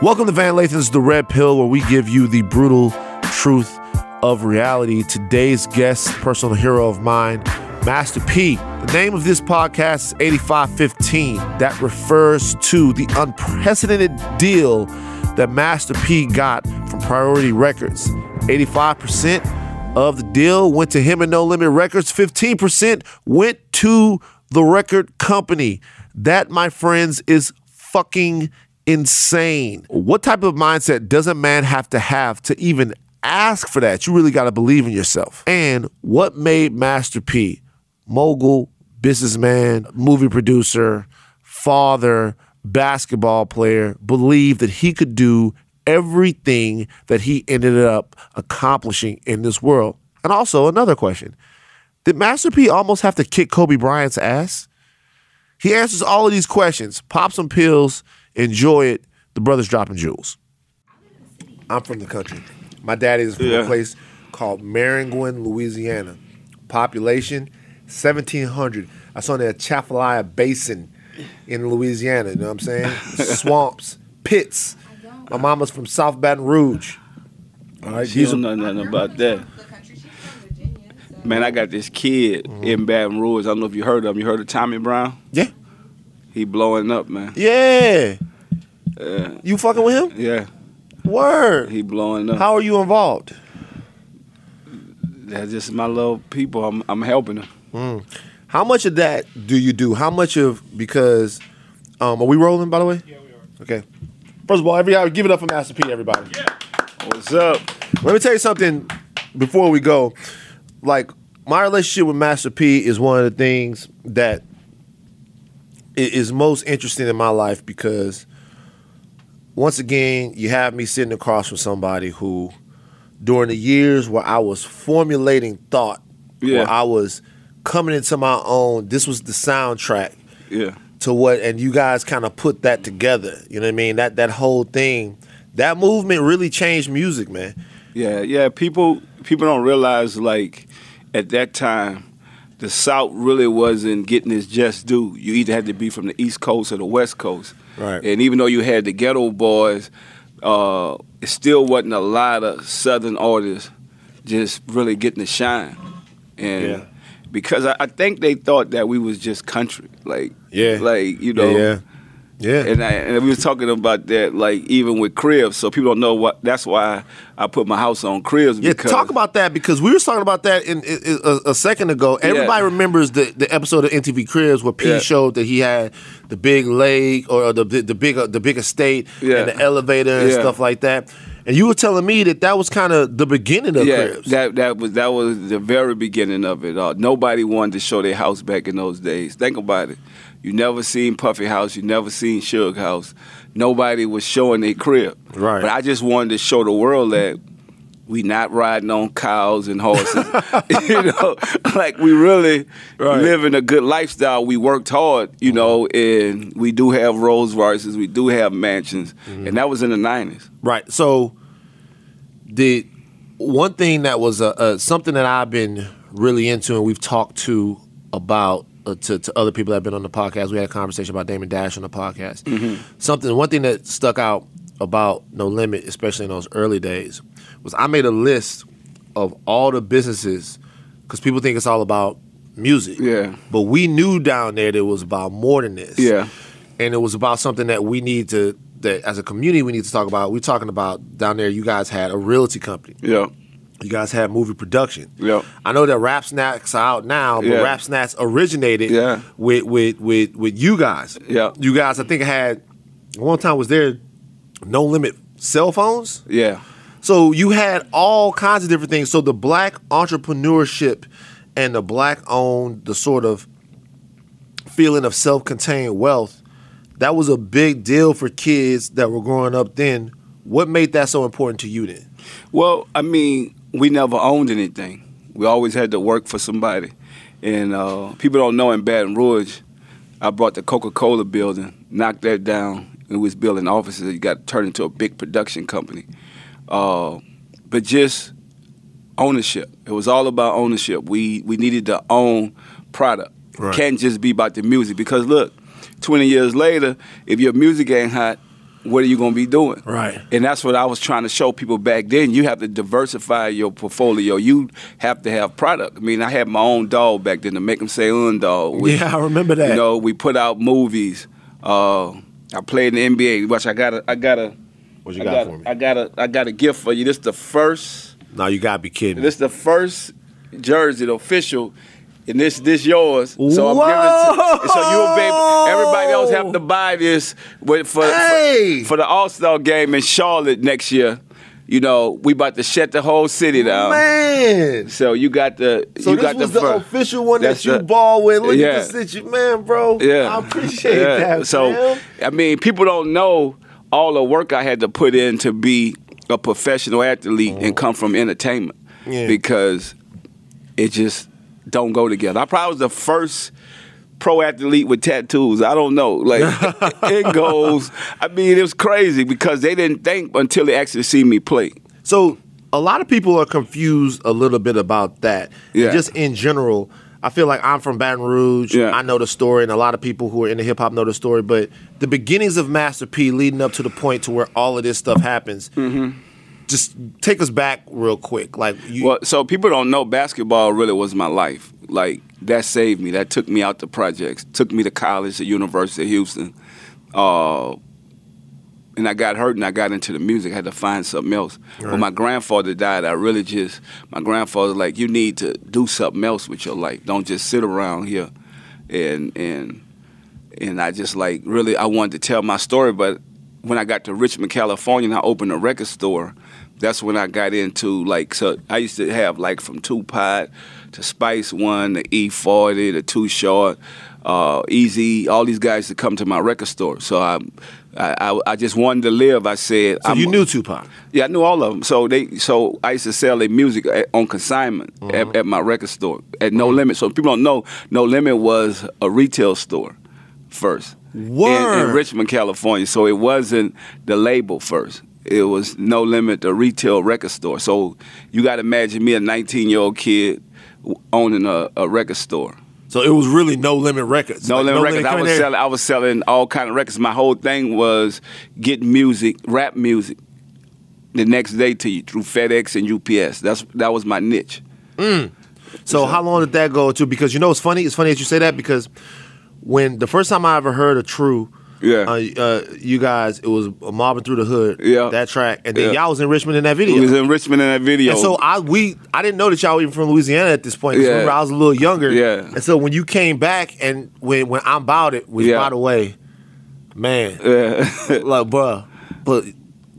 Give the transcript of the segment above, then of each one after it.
Welcome to Van Lathan's The Red Pill, where we give you the brutal truth of reality. Today's guest, personal hero of mine, Master P. The name of this podcast is 8515. That refers to the unprecedented deal that Master P got from Priority Records. 85% of the deal went to him and No Limit Records, 15% went to the record company. That, my friends, is fucking insane. What type of mindset does a man have to have to even ask for that? You really got to believe in yourself. And what made Master P, mogul, businessman, movie producer, father, basketball player, believe that he could do everything that he ended up accomplishing in this world? And also, another question Did Master P almost have to kick Kobe Bryant's ass? He answers all of these questions. Pop some pills, enjoy it. The brothers dropping jewels. I'm from the country. My daddy is from Yeah. a place called Maringouin, Louisiana. Population 1,700. I saw the Atchafalaya Basin in Louisiana. You know what I'm saying? Swamps, pits. My mama's from South Baton Rouge. All right, She these don't are know nothing about that. Man, I got this kid Mm-hmm. in Baton Rouge. I don't know if you heard of him. You heard of Tommy Brown? yeah, He blowing up, man. yeah. Yeah, You fucking with him? yeah. Word. He blowing up. How are you involved? That's just my little people. I'm, I'm helping them. How much of that do you do? How much of because um, are we rolling by the way? Yeah, we are. Okay. First of all, every hour, give it up for Master P, everybody. Yeah. What's up? Let me tell you something before we go. Like my relationship with Master P is one of the things that i- is most interesting in my life because once again, you have me sitting across from somebody who, during the years where I was formulating thought, Yeah. where I was coming into my own, this was the soundtrack Yeah. to what and you guys kind of put that together. You know what I mean? That that whole thing, that movement really changed music, man. Yeah, yeah. People people don't realize like at that time the South really wasn't getting its just due. You either had to be from the East Coast or the West Coast. Right. And even though you had the Geto Boys, uh, it still wasn't a lot of Southern artists just really getting the shine. And Yeah. because I, I think they thought that we was just country. Like Yeah. like, you know, yeah. Yeah. And, I, and we were talking about that, like even with cribs. So people don't know what. That's why I put my house on cribs. Yeah, talk about that because we were talking about that in, in, in- a, a second ago. Everybody remembers the, the episode of MTV Cribs where P Yeah. showed that he had the big lake or the the big uh, the big estate Yeah. and the elevator and Yeah. stuff like that. And you were telling me that that was kind of the beginning of Yeah, Cribs. that that was that was the very beginning of it. All. nobody wanted to show their house back in those days. Think about it. You never seen Puffy House. You never seen Suge House. Nobody was showing their crib. Right. But I just wanted to show the world that we not riding on cows and horses. you know, like we really Right. living a good lifestyle. We worked hard, you know, and we do have Rolls Royces. We do have mansions, Mm-hmm. and that was in the nineties. Right. So the one thing that was uh, uh, something that I've been really into, and we've talked to about Uh, to, to other people that have been on the podcast. We had a conversation about Damon Dash on the podcast. Mm-hmm. Something, one thing that stuck out about No Limit, especially in those early days, was I made a list of all the businesses because people think it's all about music. Yeah. But we knew down there that it was about more than this Yeah. and it was about something that we need to that as a community we need to talk about. We're talking about down there. You guys had a realty company. Yeah. You guys had movie production. Yeah. I know that Rap Snacks are out now, but Yeah. Rap Snacks originated Yeah. with with with with you guys. Yeah. You guys, I think had one time was there no limit cell phones. Yeah. So you had all kinds of different things. So the black entrepreneurship and the black owned, the sort of feeling of self contained wealth, that was a big deal for kids that were growing up then. What made that so important to you then? Well, I mean, we never owned anything. We always had to work for somebody. And uh, people don't know in Baton Rouge, I brought the Coca Cola building, knocked that down, and was building offices. It got turned into a big production company. Uh, but just ownership. It was all about ownership. We we needed to own product. Right. Can't just be about the music because look, twenty years later, if your music ain't hot, what are you going to be doing? Right. And that's what I was trying to show people back then. You have to diversify your portfolio. You have to have product. I mean, I had my own dog back then, the them Say Un dog. Yeah, I remember that. You know, we put out movies. Uh, I played in the NBA. Watch, I got a, I got a, What you got, got, for me? I got a, I got a gift for you. This is the first. no, you gotta be kidding. This is the first jersey, the official, and this this yours. So I'm giving it to, so you'll be able, everybody else have to buy this with, for, Hey! for for the All Star game in Charlotte next year. You know, we about to shut the whole city down. Man. So you got the So you this got was the, the, official one that you the- ball with. Look Yeah. at the situation, man, bro. Yeah, I appreciate Yeah. that. So man. I mean, people don't know all the work I had to put in to be a professional athlete and oh. come from entertainment Yeah. because it just don't go together. I probably was the first pro athlete with tattoos. I don't know. Like it goes. I mean, it was crazy because they didn't think until they actually see me play. So a lot of people are confused a little bit about that. Yeah. Just in general, I feel like I'm from Baton Rouge. Yeah. I know the story, and a lot of people who are into hip hop know the story. But the beginnings of Master P, leading up to the point to where all of this stuff happens. Mm-hmm. Just take us back real quick. Like you, Well, so people don't know basketball really was my life. Like that saved me. That took me out the projects. Took me to college, the University of Houston. Uh, and I got hurt and I got into the music. I had to find something else. When my grandfather died, I really just my grandfather was like, you need to do something else with your life. Don't just sit around here and and and I just like really I wanted to tell my story, but when I got to Richmond, California, and I opened a record store, that's when I got into like so I used to have like from Tupac to Spice One to E Forty to Too Short, uh, Easy, all these guys to come to my record store. So I, I, I, just wanted to live. I said, so I'm, you knew Tupac. yeah, I knew all of them. So they, so I used to sell their music at, on consignment Mm-hmm. at, at my record store at No Limit. So people don't know, No Limit was a retail store first in- in, Richmond, California. So it wasn't the label first. It was No Limit, the retail record store. So you got to imagine me, a 19 year old kid, owning a, a record store. So it was really no limit records. No Like, Limit Records. I was there- selling. I was selling all kind of records. My whole thing was getting music, rap music, the next day to you through FedEx and UPS. That's that was my niche. Mm. So how long did that go to? Because you know it's funny. It's funny that you say that because when the first time I ever heard a True, Yeah. uh, uh, you guys, it was mobbing through the hood. Yeah. that track, and then Yeah. y'all was in Richmond in that video. It was in Richmond in that video. and so I we I didn't know that y'all were even from Louisiana at this point. Yeah. Remember, I was a little younger. Yeah. And so when you came back and when when I'm about it, which Yeah. by the way, man, yeah. like bruh, but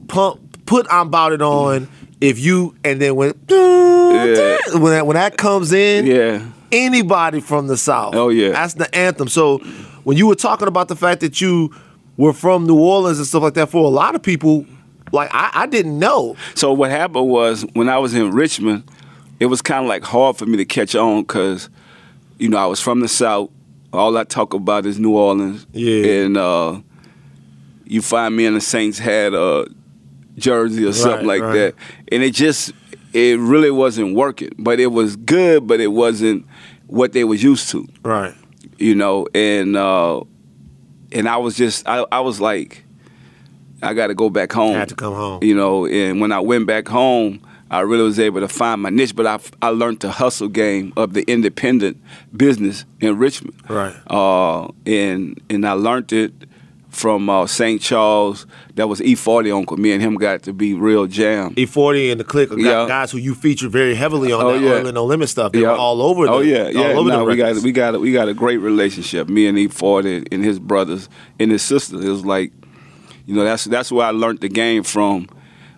pump put I'm about it on. If you and then when when that, when that comes in, yeah. anybody from the South. Oh, yeah. That's the anthem. So when you were talking about the fact that you were from New Orleans and stuff like that, for a lot of people, like I, I didn't know. So what happened was when I was in Richmond, it was kind of like hard for me to catch on because, you know, I was from the South. All I talk about is New Orleans. Yeah. And uh, you find me in the Saints hat a jersey or something like right. that, and it just it really wasn't working. But it was good, but it wasn't what they was used to Right. You know, and uh, and I was just I, I was like, I got to go back home. I Had to come home. you know. And when I went back home, I really was able to find my niche. But I I learned the hustle game of the independent business in Richmond. Right. Uh, and and I learned it from uh, St. Charles. That was E40 uncle. Me and him got to be real jam. E40 and the Click Yeah. guys who you featured very heavily on Oh, that yeah. Oil and No Limit stuff. They were all over the Oh yeah, yeah. all over no, the we got we got we got we got a great relationship. Me and E40 and his brothers and his sister. It was like, you know, that's that's where I learned the game from.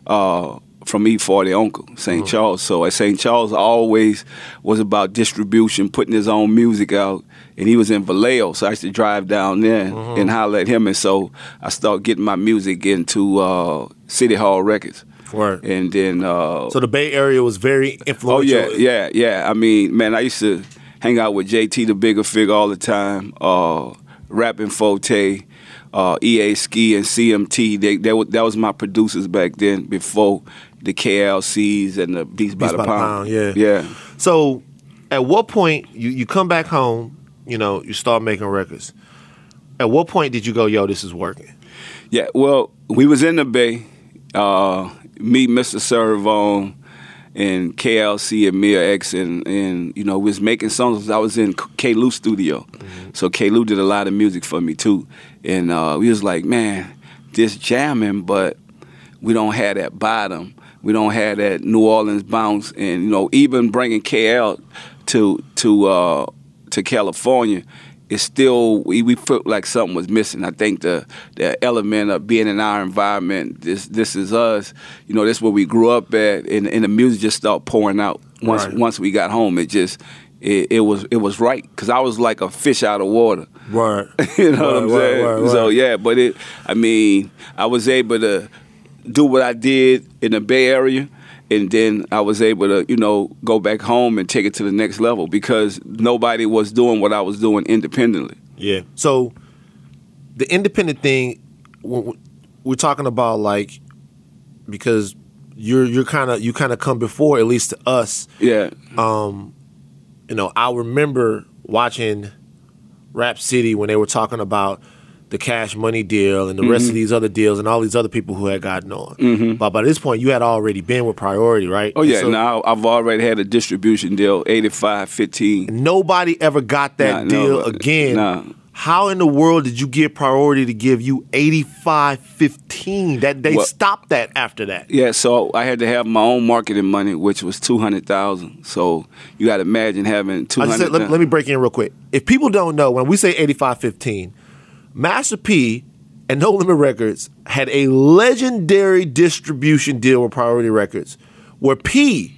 Uh, from E40 Uncle, saint Charles. So at St. Charles, always was about distribution, putting his own music out. And he was in Vallejo, so I used to drive down there and holler at him. And so I started getting my music into uh, City Hall Records. Word. And then uh, So the Bay Area was very influential. Oh yeah, yeah, yeah. I mean, man, I used to hang out with JT the Bigga Figga all the time. Uh, Rappin' 4-Tay, uh, EA Ski and CMT. They, they that was my producers back then. Before the KLCs and the Beats, by, the, by the pound. Pound, yeah. yeah. So at what point you, you come back home, you know, you start making records. At what point did you go, yo, this is working? Yeah, well, we was in the Bay. Uh, me, Mr. Serv-On, and KLC and Mia X, and, and you know, we was making songs. I was in K. Lou studio, so K. Lou did a lot of music for me too. And uh, we was like, man, this jamming, but we don't have that bottom. We don't have that New Orleans bounce, and you know, even bringing KL to to uh, to California, it's still we, we felt like something was missing. I think the the element of being in our environment, this this is us. You know, this is where we grew up at, and, and the music just started pouring out once Right. once we got home. It just it, it was it was right because I was like a fish out of water. Right. you know what I'm word, saying? So yeah, but it. I mean, I was able to do what I did in the Bay Area, and then I was able to, you know, go back home and take it to the next level because nobody was doing what I was doing independently. Yeah. So the independent thing, we're talking about like because you're you're kind of you kind of come before at least to us. Yeah, Um, You know, I remember watching Rap City when they were talking about the Cash Money deal and the rest Mm-hmm. of these other deals and all these other people who had gotten on. But by this point, you had already been with Priority, right? Oh yeah. So now I've already had a distribution deal, 85, 15. nobody ever got that Nah, deal no, again. nah. How in the world did you get priority to give you 8515? That they Well- stopped that after that. Yeah, so I had to have my own marketing money, which was two hundred thousand. So you got to imagine having two I just hundred. said, let, let me break in real quick. If people don't know, when we say 8515, Master P and No Limit Records had a legendary distribution deal with Priority Records where P,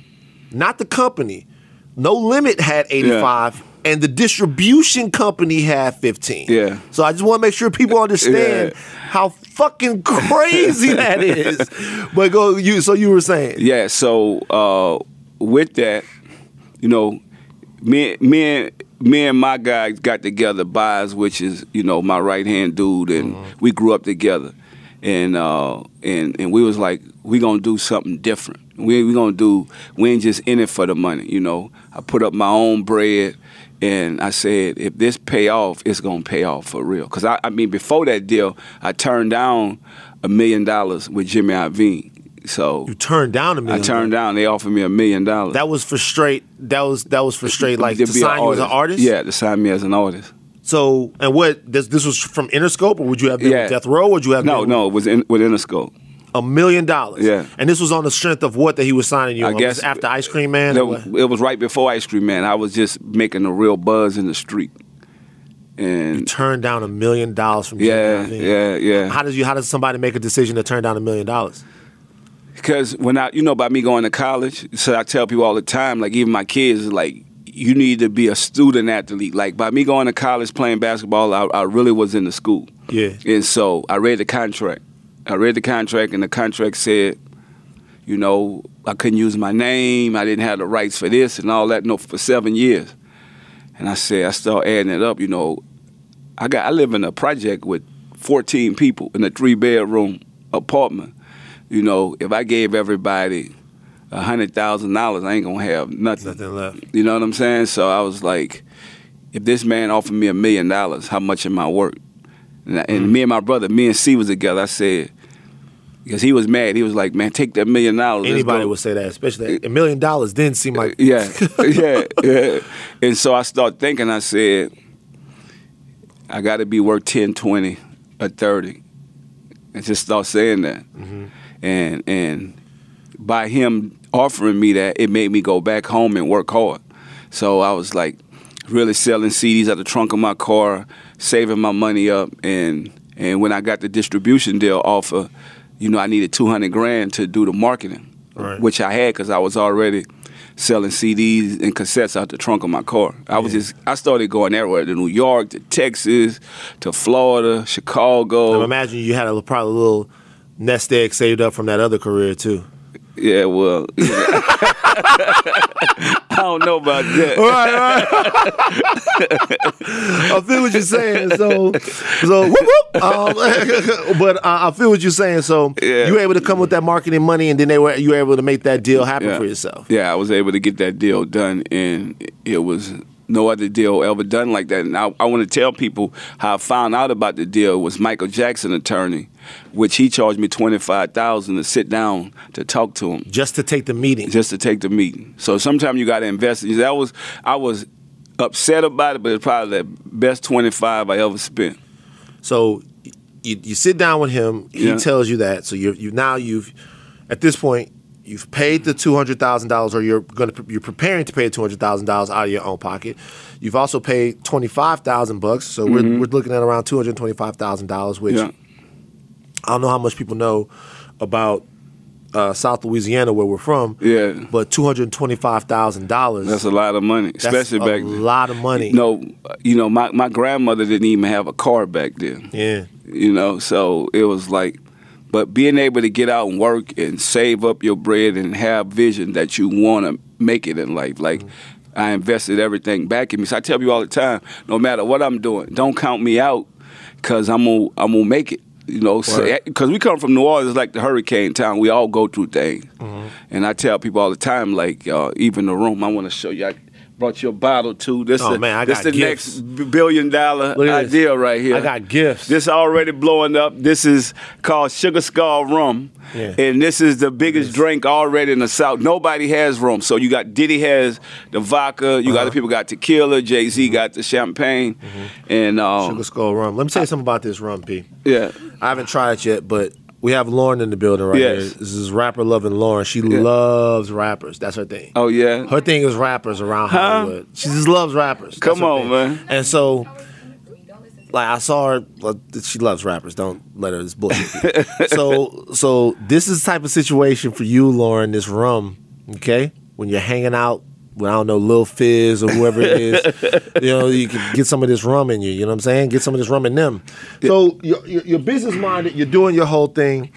not the company, No Limit had 85 and the distribution company had 15. Yeah. So I just want to make sure people understand Yeah. how fucking crazy that is. But go you so you were saying. Yeah, so uh, with that, you know, me, me, and, me and my guy got together, Bias, which is you know my right hand dude, and we grew up together, and uh, and and we was like, we gonna do something different. We we gonna do. We ain't just in it for the money, you know. I put up my own bread. And I said, if this pay off, it's gonna pay off for real. Cause I, I mean, before that deal, I turned down a million dollars with Jimmy Iovine. So You turned down a million. I turned down. They offered me a million dollars. That was for straight. That was that was for straight like to an sign you as an artist. Yeah, to sign me as an artist. So and what this this was from Interscope or would you have been Yeah. with Death Row or would you have No, been no, it was in, with Interscope. a million dollars? Yeah. And this was on the strength of what that he was signing you I on? guess Was after Ice Cream Man. That or was- what? it was right before Ice Cream Man. I was just making a real buzz in the street, and Turned down a million dollars from yeah, Iovine. yeah, yeah. How does you how does somebody make a decision to turn down a million dollars? Because when I, you know, by me going to college, so I tell people all the time, like even my kids, like you need to be a student athlete. Like by me going to college playing basketball, I, I really was in the school. Yeah. And so I read the contract. I read the contract, and the contract said, you know, I couldn't use my name. I didn't have the rights for this and all that. No, for seven years. And I said, I start adding it up. You know, I got I live in a project with 14 people in a three bedroom apartment. You know, if I gave everybody a hundred thousand dollars, I ain't gonna have nothing. Nothing left. You know what I'm saying? So I was like, if this man offered me a million dollars, how much am I worth? And, I- Mm. and me and my brother, me and C was together. I said, because he was mad. He was like, man, take that million dollars. Anybody would say that, especially that. a million dollars didn't seem like yeah, yeah, yeah. And so I started thinking, I said, I got to be worth 10, 20, or 30. And just start saying that. Mm-hmm. And, and by him offering me that, it made me go back home and work hard. So I was like really selling CDs at the trunk of my car, saving my money up. And, and when I got the distribution deal offer, you know, I needed 200 grand to do the marketing Right. which I had because I was already selling CDs and cassettes out the trunk of my car. I was Yeah. just I started going everywhere to New York, to Texas, to Florida, Chicago. Chicago. imagine you had a probably a little nest egg saved up from that other career too. Yeah, well, I don't know about that. I feel what you're saying. So, so whoop, whoop. Um, but uh, I feel what you're saying. So Yeah. you were able to come with that marketing money, and then they were you were able to make that deal happen Yeah. for yourself. Yeah, I was able to get that deal done, and it was no other deal ever done like that. And I, I want to tell people how I found out about the deal was Michael Jackson attorney, which he charged me twenty five thousand to sit down to talk to him, Just to take the meeting. just to take the meeting. So sometimes you got to invest. That was I was upset about it, but it's probably the best twenty five I ever spent. So you, you sit down with him. He Yeah. tells you that. So you're you now you've at this point you've paid the two hundred thousand dollars, or you're going to you're preparing to pay two hundred thousand dollars out of your own pocket. You've also paid twenty five thousand bucks. So we're we're looking at around two hundred twenty five thousand dollars, which Mm-hmm. Yeah. I don't know how much people know about uh, South Louisiana, where we're from. Yeah. But two hundred twenty five thousand dollars. That's a lot of money, especially back then. A lot of money. No, you know, my, my grandmother didn't even have a car back then. Yeah. You know, so it was like, but being able to get out and work and save up your bread and have vision that you want to make it in life, like. I invested everything back in me. So I tell you all the time, no matter what I'm doing, don't count me out, cause I'm gonna I'm gonna make it. You know, because we come from New Orleans, like the hurricane town. We all go through things, and I tell people all the time, like uh, even the room. I want to show you. I brought you a bottle too. This Oh, the, man, I this got the gifts. next billion dollar at this. idea right here. I got gifts. This already blowing up. This is called Sugar Skull Rum. Yeah. And this is the biggest drink already in the South. Nobody has rum. So you got Diddy has the vodka. You Uh-huh. got the people got tequila. Jay Z Mm-hmm. got the champagne. And uh, Sugar Skull rum. Let me tell you something about this rum, P. yeah, I haven't tried it yet, but we have Lauren in the building right Yes. here. This is rapper loving Lauren. She loves rappers. That's her thing. oh yeah. Her thing is rappers around Hollywood. She just loves rappers. Come on, thing. man. And so, like, I saw her. Well, she loves rappers. Don't let her this bullshit. so, so this is the type of situation for you, Lauren. This rum, okay? When you're hanging out. I don't know, Lil Fizz or whoever it is, you know, you can get some of this rum in you. You know what I'm saying? Get some of this rum in them. So you're, you're, you're business minded. You're doing your whole thing.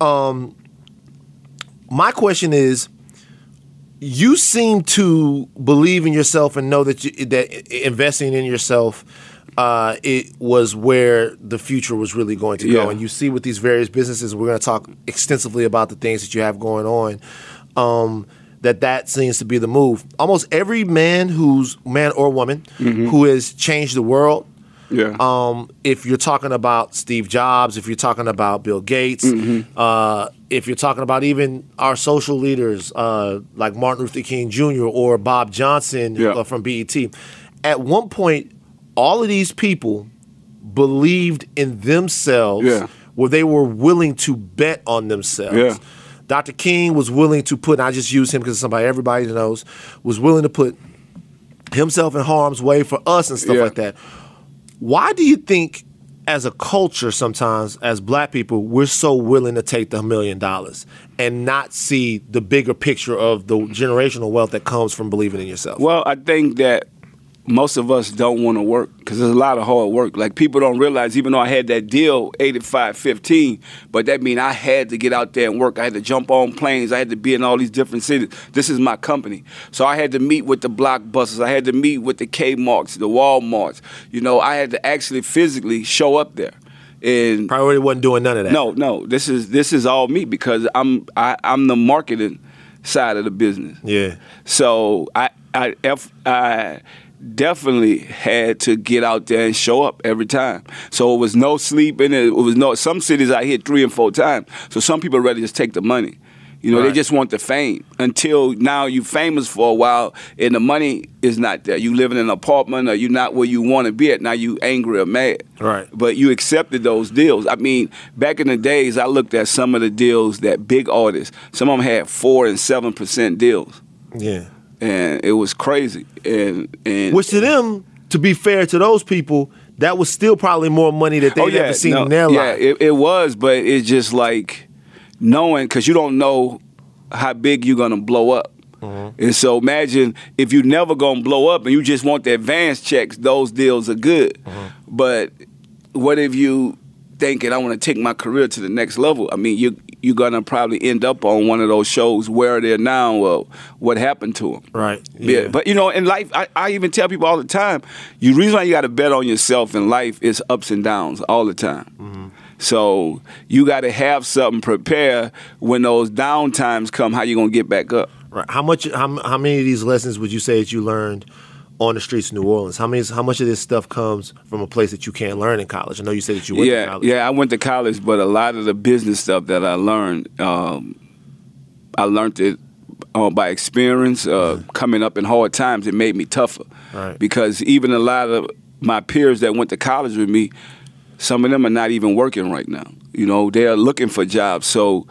Um, my question is, you seem to believe in yourself and know that you, that investing in yourself uh, it was where the future was really going to go. Yeah. And you see with these various businesses, we're going to talk extensively about the things that you have going on. Um, that that seems to be the move. Almost every man who's man or woman who has changed the world Yeah. um, if you're talking about Steve Jobs, if you're talking about Bill Gates, Mm-hmm. uh, if you're talking about even our social leaders uh, like Martin Luther King Jr. or Bob Johnson Yeah. uh, from BET, at one point, all of these people believed in themselves Yeah. where they were willing to bet on themselves. Yeah. Dr. King was willing to put, and I just use him because somebody everybody knows, was willing to put himself in harm's way for us and stuff Yeah. like that. Why do you think, as a culture, sometimes as black people, we're so willing to take the million dollars and not see the bigger picture of the generational wealth that comes from believing in yourself? Well, I think that most of us don't want to work because there's a lot of hard work. Like people don't realize, even though I had that deal 85-15, but that mean I had to get out there and work. I had to jump on planes. I had to be in all these different cities. This is my company. So I had to meet with the blockbusters. I had to meet with the Kmarts, the Walmarts. You know, I had to actually physically show up there. And Priority wasn't doing none of that. no, no, this is this is all me because I'm I, I'm the marketing side of the business. Yeah. So I I, F, I definitely had to get out there and show up every time. So it was no sleeping. It was no some cities I hit three and four times. So some people rather just take the money. You know, Right. they just want the fame until now you famous for a while and the money is not there. You live in an apartment or you're not where you want to be at. Now you angry or mad. Right. But you accepted those deals. I mean, back in the days, I looked at some of the deals that big artists, some of them had four and seven percent deals Yeah. And it was crazy. And and Which to them, to be fair to those people, that was still probably more money that they'd ever seen Oh, no, in their yeah, life. it, it was, but it's just like knowing because you don't know how big you're gonna blow up. Mm-hmm. And so imagine if you never gonna blow up and you just want the advance checks, those deals are good. Mm-hmm. But what if you thinking I want to take my career to the next level? I mean, you you're gonna probably end up on one of those shows where they're now or what happened to them. Right. Yeah. But you know, in life, I, I even tell people all the time, you reason why you got to bet on yourself in life is ups and downs all the time. Mm-hmm. So you got to have something prepare when those down times come. How you gonna get back up? Right. How much? How, how many of these lessons would you say that you learned on the streets of New Orleans? How many? How much of this stuff comes from a place that you can't learn in college? I know you said that you went yeah, to college. Yeah, I went to college, but a lot of the business stuff that I learned, um, I learned it uh, by experience. Uh, coming up in hard times, it made me tougher. Right. Because even a lot of my peers that went to college with me, some of them are not even working right now. You know, they're looking for jobs. So,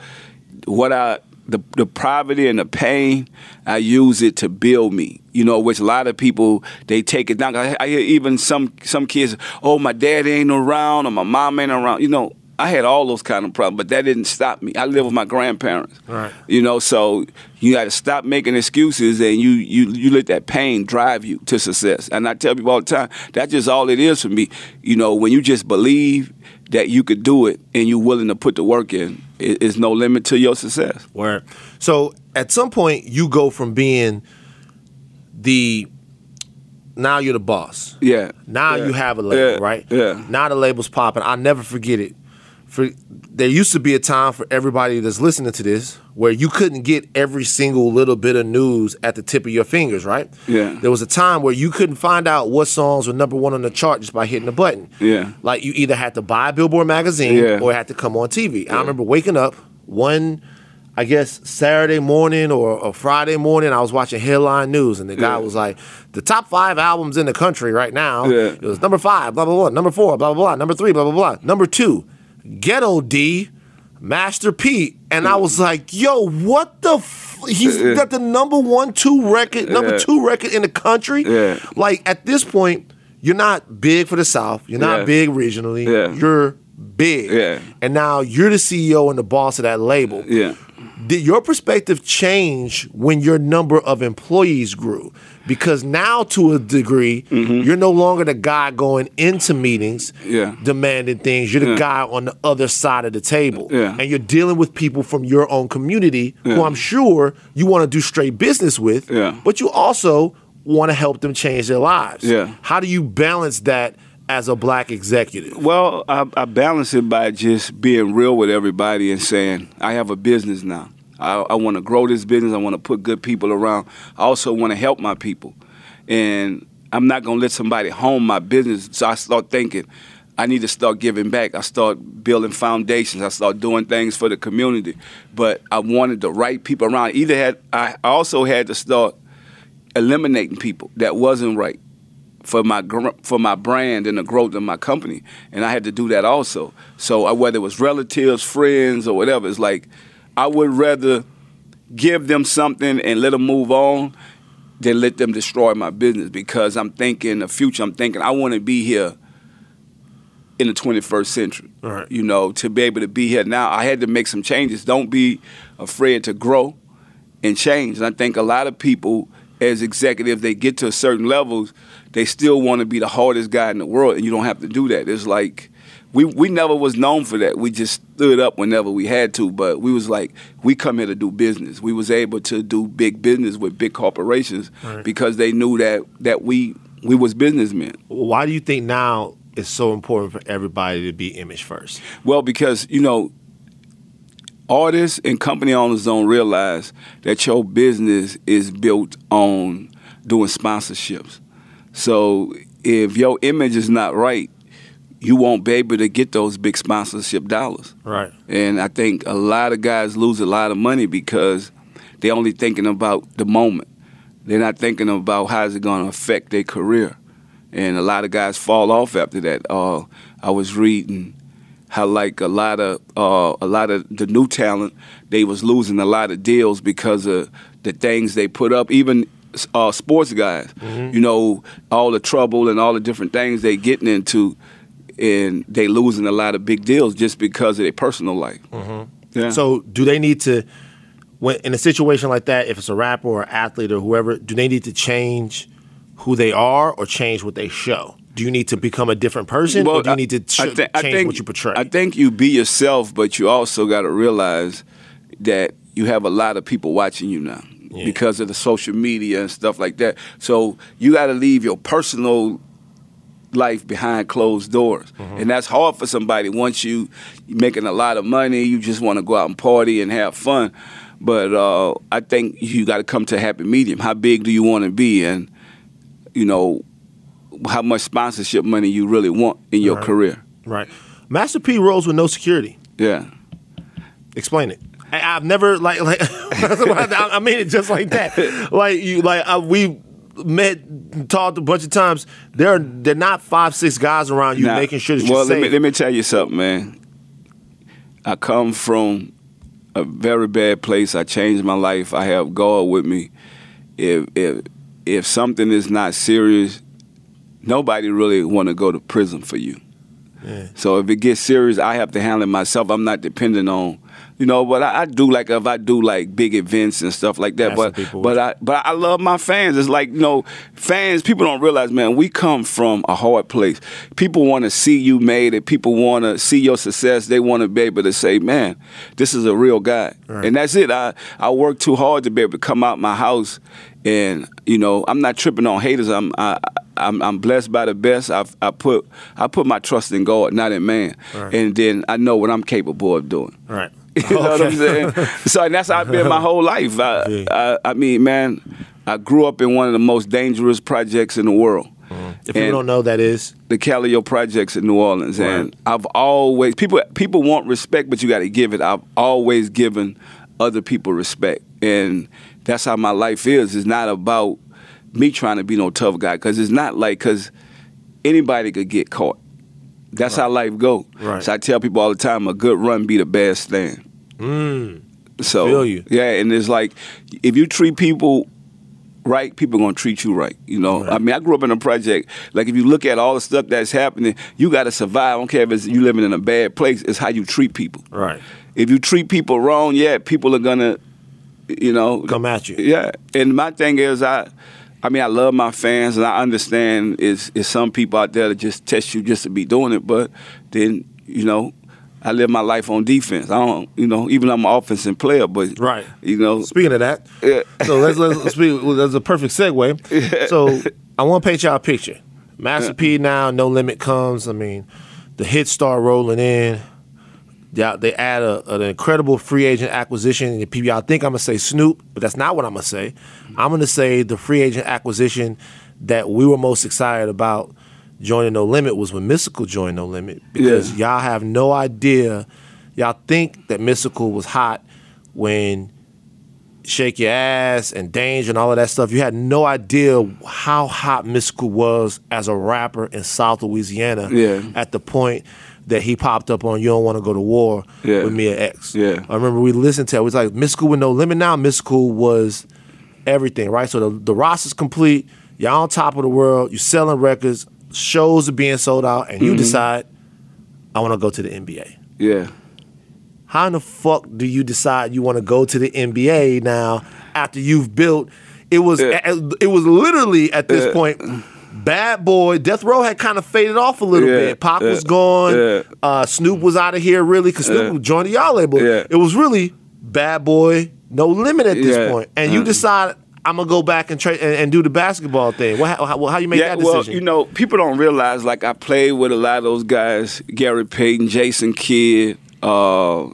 what I the the poverty and the pain, I use it to build me. You know, which a lot of people they take it down. I, I hear even some some kids, oh, my dad ain't around or my mom ain't around. You know, I had all those kind of problems, but that didn't stop me. I live with my grandparents. Right. You know, so you got to stop making excuses and you you you let that pain drive you to success. And I tell people all the time, that's just all it is for me. You know, when you just believe that you could do it and you're willing to put the work in, it's no limit to your success. Word. So at some point, you go from being the now you're the boss. Yeah. Now Yeah. you have a label, Yeah. right? Yeah. Now the label's popping. I'll never forget it. For there used to be a time for everybody that's listening to this where you couldn't get every single little bit of news at the tip of your fingers, right? Yeah. There was a time where you couldn't find out what songs were number one on the chart just by hitting a button. Yeah. Like you either had to buy a Billboard magazine Yeah. or it had to come on TV. I remember waking up one, I guess Saturday morning or, or Friday morning, I was watching headline news, and the guy Yeah. was like, "The top five albums in the country right now." Yeah. It was number five, blah blah blah. Number four, blah blah blah. Number three, blah blah blah. Number two, Ghetto D, Master P, and I was like, "Yo, what the." F-? He's got the number one, two record, number two record in the country. Yeah. Like at this point, you're not big for the South. You're not big regionally. You're big. Yeah. And now you're the CEO and the boss of that label. Yeah. Did your perspective change when your number of employees grew? Because now, to a degree, you're no longer the guy going into meetings Mm-hmm. Yeah. demanding things. You're the Yeah. guy on the other side of the table. Yeah. And you're dealing with people from your own community who I'm sure you want to do straight business with, Yeah. but you also want to help them change their lives. Yeah. How do you balance that as a black executive? Well, I, I balance it by just being real with everybody and saying, I have a business now. I, I want to grow this business. I want to put good people around. I also want to help my people. And I'm not going to let somebody home my business. So I start thinking, I need to start giving back. I start building foundations. I start doing things for the community. But I wanted the right people around. Either had I also had to start eliminating people that wasn't right for my for my brand and the growth of my company, and I had to do that also. So uh, whether it was relatives, friends, or whatever, it's like I would rather give them something and let them move on than let them destroy my business because I'm thinking the future. I'm thinking I want to be here in the 21st century. Right. You know, to be able to be here now, I had to make some changes. Don't be afraid to grow and change. And I think a lot of people, as executives, they get to a certain levels, they still want to be the hardest guy in the world, and you don't have to do that. It's like we we never was known for that. We just stood up whenever we had to, but we was like, we come here to do business. We was able to do big business with big corporations Right. because they knew that that we we was businessmen. Why do you think now it's so important for everybody to be image first? Well, because you know, artists and company owners don't realize that your business is built on doing sponsorships. So if your image is not right, you won't be able to get those big sponsorship dollars. Right. And I think a lot of guys lose a lot of money because they're only thinking about the moment. They're not thinking about how is it going to affect their career. And a lot of guys fall off after that. Uh, I was reading how like a lot of uh, a lot of the new talent they was losing a lot of deals because of the things they put up. Even uh, sports guys, you know, all the trouble and all the different things they getting into, and they losing a lot of big deals just because of their personal life. Mm-hmm. Yeah. So do they need to when in a situation like that, if it's a rapper or athlete or whoever, do they need to change who they are or change what they show? Do you need to become a different person or do you I- need to ch- I change think- what you portray? I think you be yourself, but you also got to realize that you have a lot of people watching you now Yeah. because of the social media and stuff like that. So you got to leave your personal life behind closed doors, Mm-hmm. and that's hard for somebody. Once you making a lot of money, you just want to go out and party and have fun. But uh, I think you got to come to a happy medium. How big do you want to be? And you know, how much sponsorship money you really want in your Right. career. Right. Master P rolls with no security. Yeah. Explain it. I, I've never like like I I mean it just like that. Like you like uh, we met talked a bunch of times. They're they're not five six guys around you making sure that well, you're let me let me tell you something, man. I come from a very bad place. I changed my life. I have God with me. If if if something is not serious, nobody really want to go to prison for you. Yeah. So if it gets serious, I have to handle it myself. I'm not dependent on, you know. But I, I do like if I do like big events and stuff like that. But but I but I love my fans. It's like you know, fans. People don't realize, man. We come from a hard place. People want to see you made it. People want to see your success. They want to be able to say, man, this is a real guy. Right. And that's it. I I work too hard to be able to come out my house, and you know, I'm not tripping on haters. I'm I, I'm, I'm blessed by the best. I I put I put my trust in God, not in man, Right. and then I know what I'm capable of doing. right. You know what I'm saying? So and that's how I've been my whole life. I, Yeah. I, I mean, man, I grew up in one of the most dangerous projects in the world. Mm. If people And- don't know that is the Calliope projects in New Orleans, and I've always people people want respect, but you got to give it. I've always given other people respect, and that's how my life is. It's not about me trying to be no tough guy, because it's not like because anybody could get caught. That's how life go. Right. So I tell people all the time, a good run be the bad stand. mm, So yeah, and it's like if you treat people right, people gonna treat you right. You know, Right. I mean, I grew up in a project. Like if you look at all the stuff that's happening, you got to survive. I don't care if it's you living in a bad place. It's how you treat people. right. If you treat people wrong, yeah, people are gonna, you know, Come at you. yeah. And my thing is, I, I mean, I love my fans, and I understand is is some people out there that just test you just to be doing it, but then you know. I live my life on defense. I don't, you know, even though I'm an offensive player, but Right. you know, Speaking of that, Yeah. so let's let's, speak. That's a perfect segue. So I want to paint y'all a picture. Master P now, No Limit comes. I mean, the hits start rolling in. Yeah, they add a, an incredible free agent acquisition. And people, y'all think I'm gonna say Snoop, but that's not what I'm gonna say. I'm gonna say the free agent acquisition that we were most excited about joining No Limit was when Mystikal joined No Limit because y'all have no idea. Y'all think that Mystikal was hot when Shake Your Ass and Danger and all of that stuff. You had no idea how hot Mystikal was as a rapper in South Louisiana Yeah. at the point that he popped up on You Don't Want to Go to War Yeah. with Mia X. Yeah. I remember we listened to it. It was like Mystikal with No Limit now. Mystikal was everything, right? So the, the roster's complete. You're on top of the world. You're selling records. Shows are being sold out. And you Mm-hmm. decide, I want to go to the NBA. yeah, How in the fuck do you decide you want to go to the NBA now after you've built? It was Yeah. it was literally at this Yeah. point. Bad boy, Death Row had kind of faded off a little Yeah, bit. Pac yeah, was gone. yeah. Uh, Snoop was out of here really because Snoop joined the y'all label. It was really Bad Boy, No Limit at this point. And you Uh. decide I'm gonna go back and, tra- and and do the basketball thing. What, how, how, how you make yeah. that decision? Well, you know, people don't realize like I played with a lot of those guys: Gary Payton, Jason Kidd. Uh,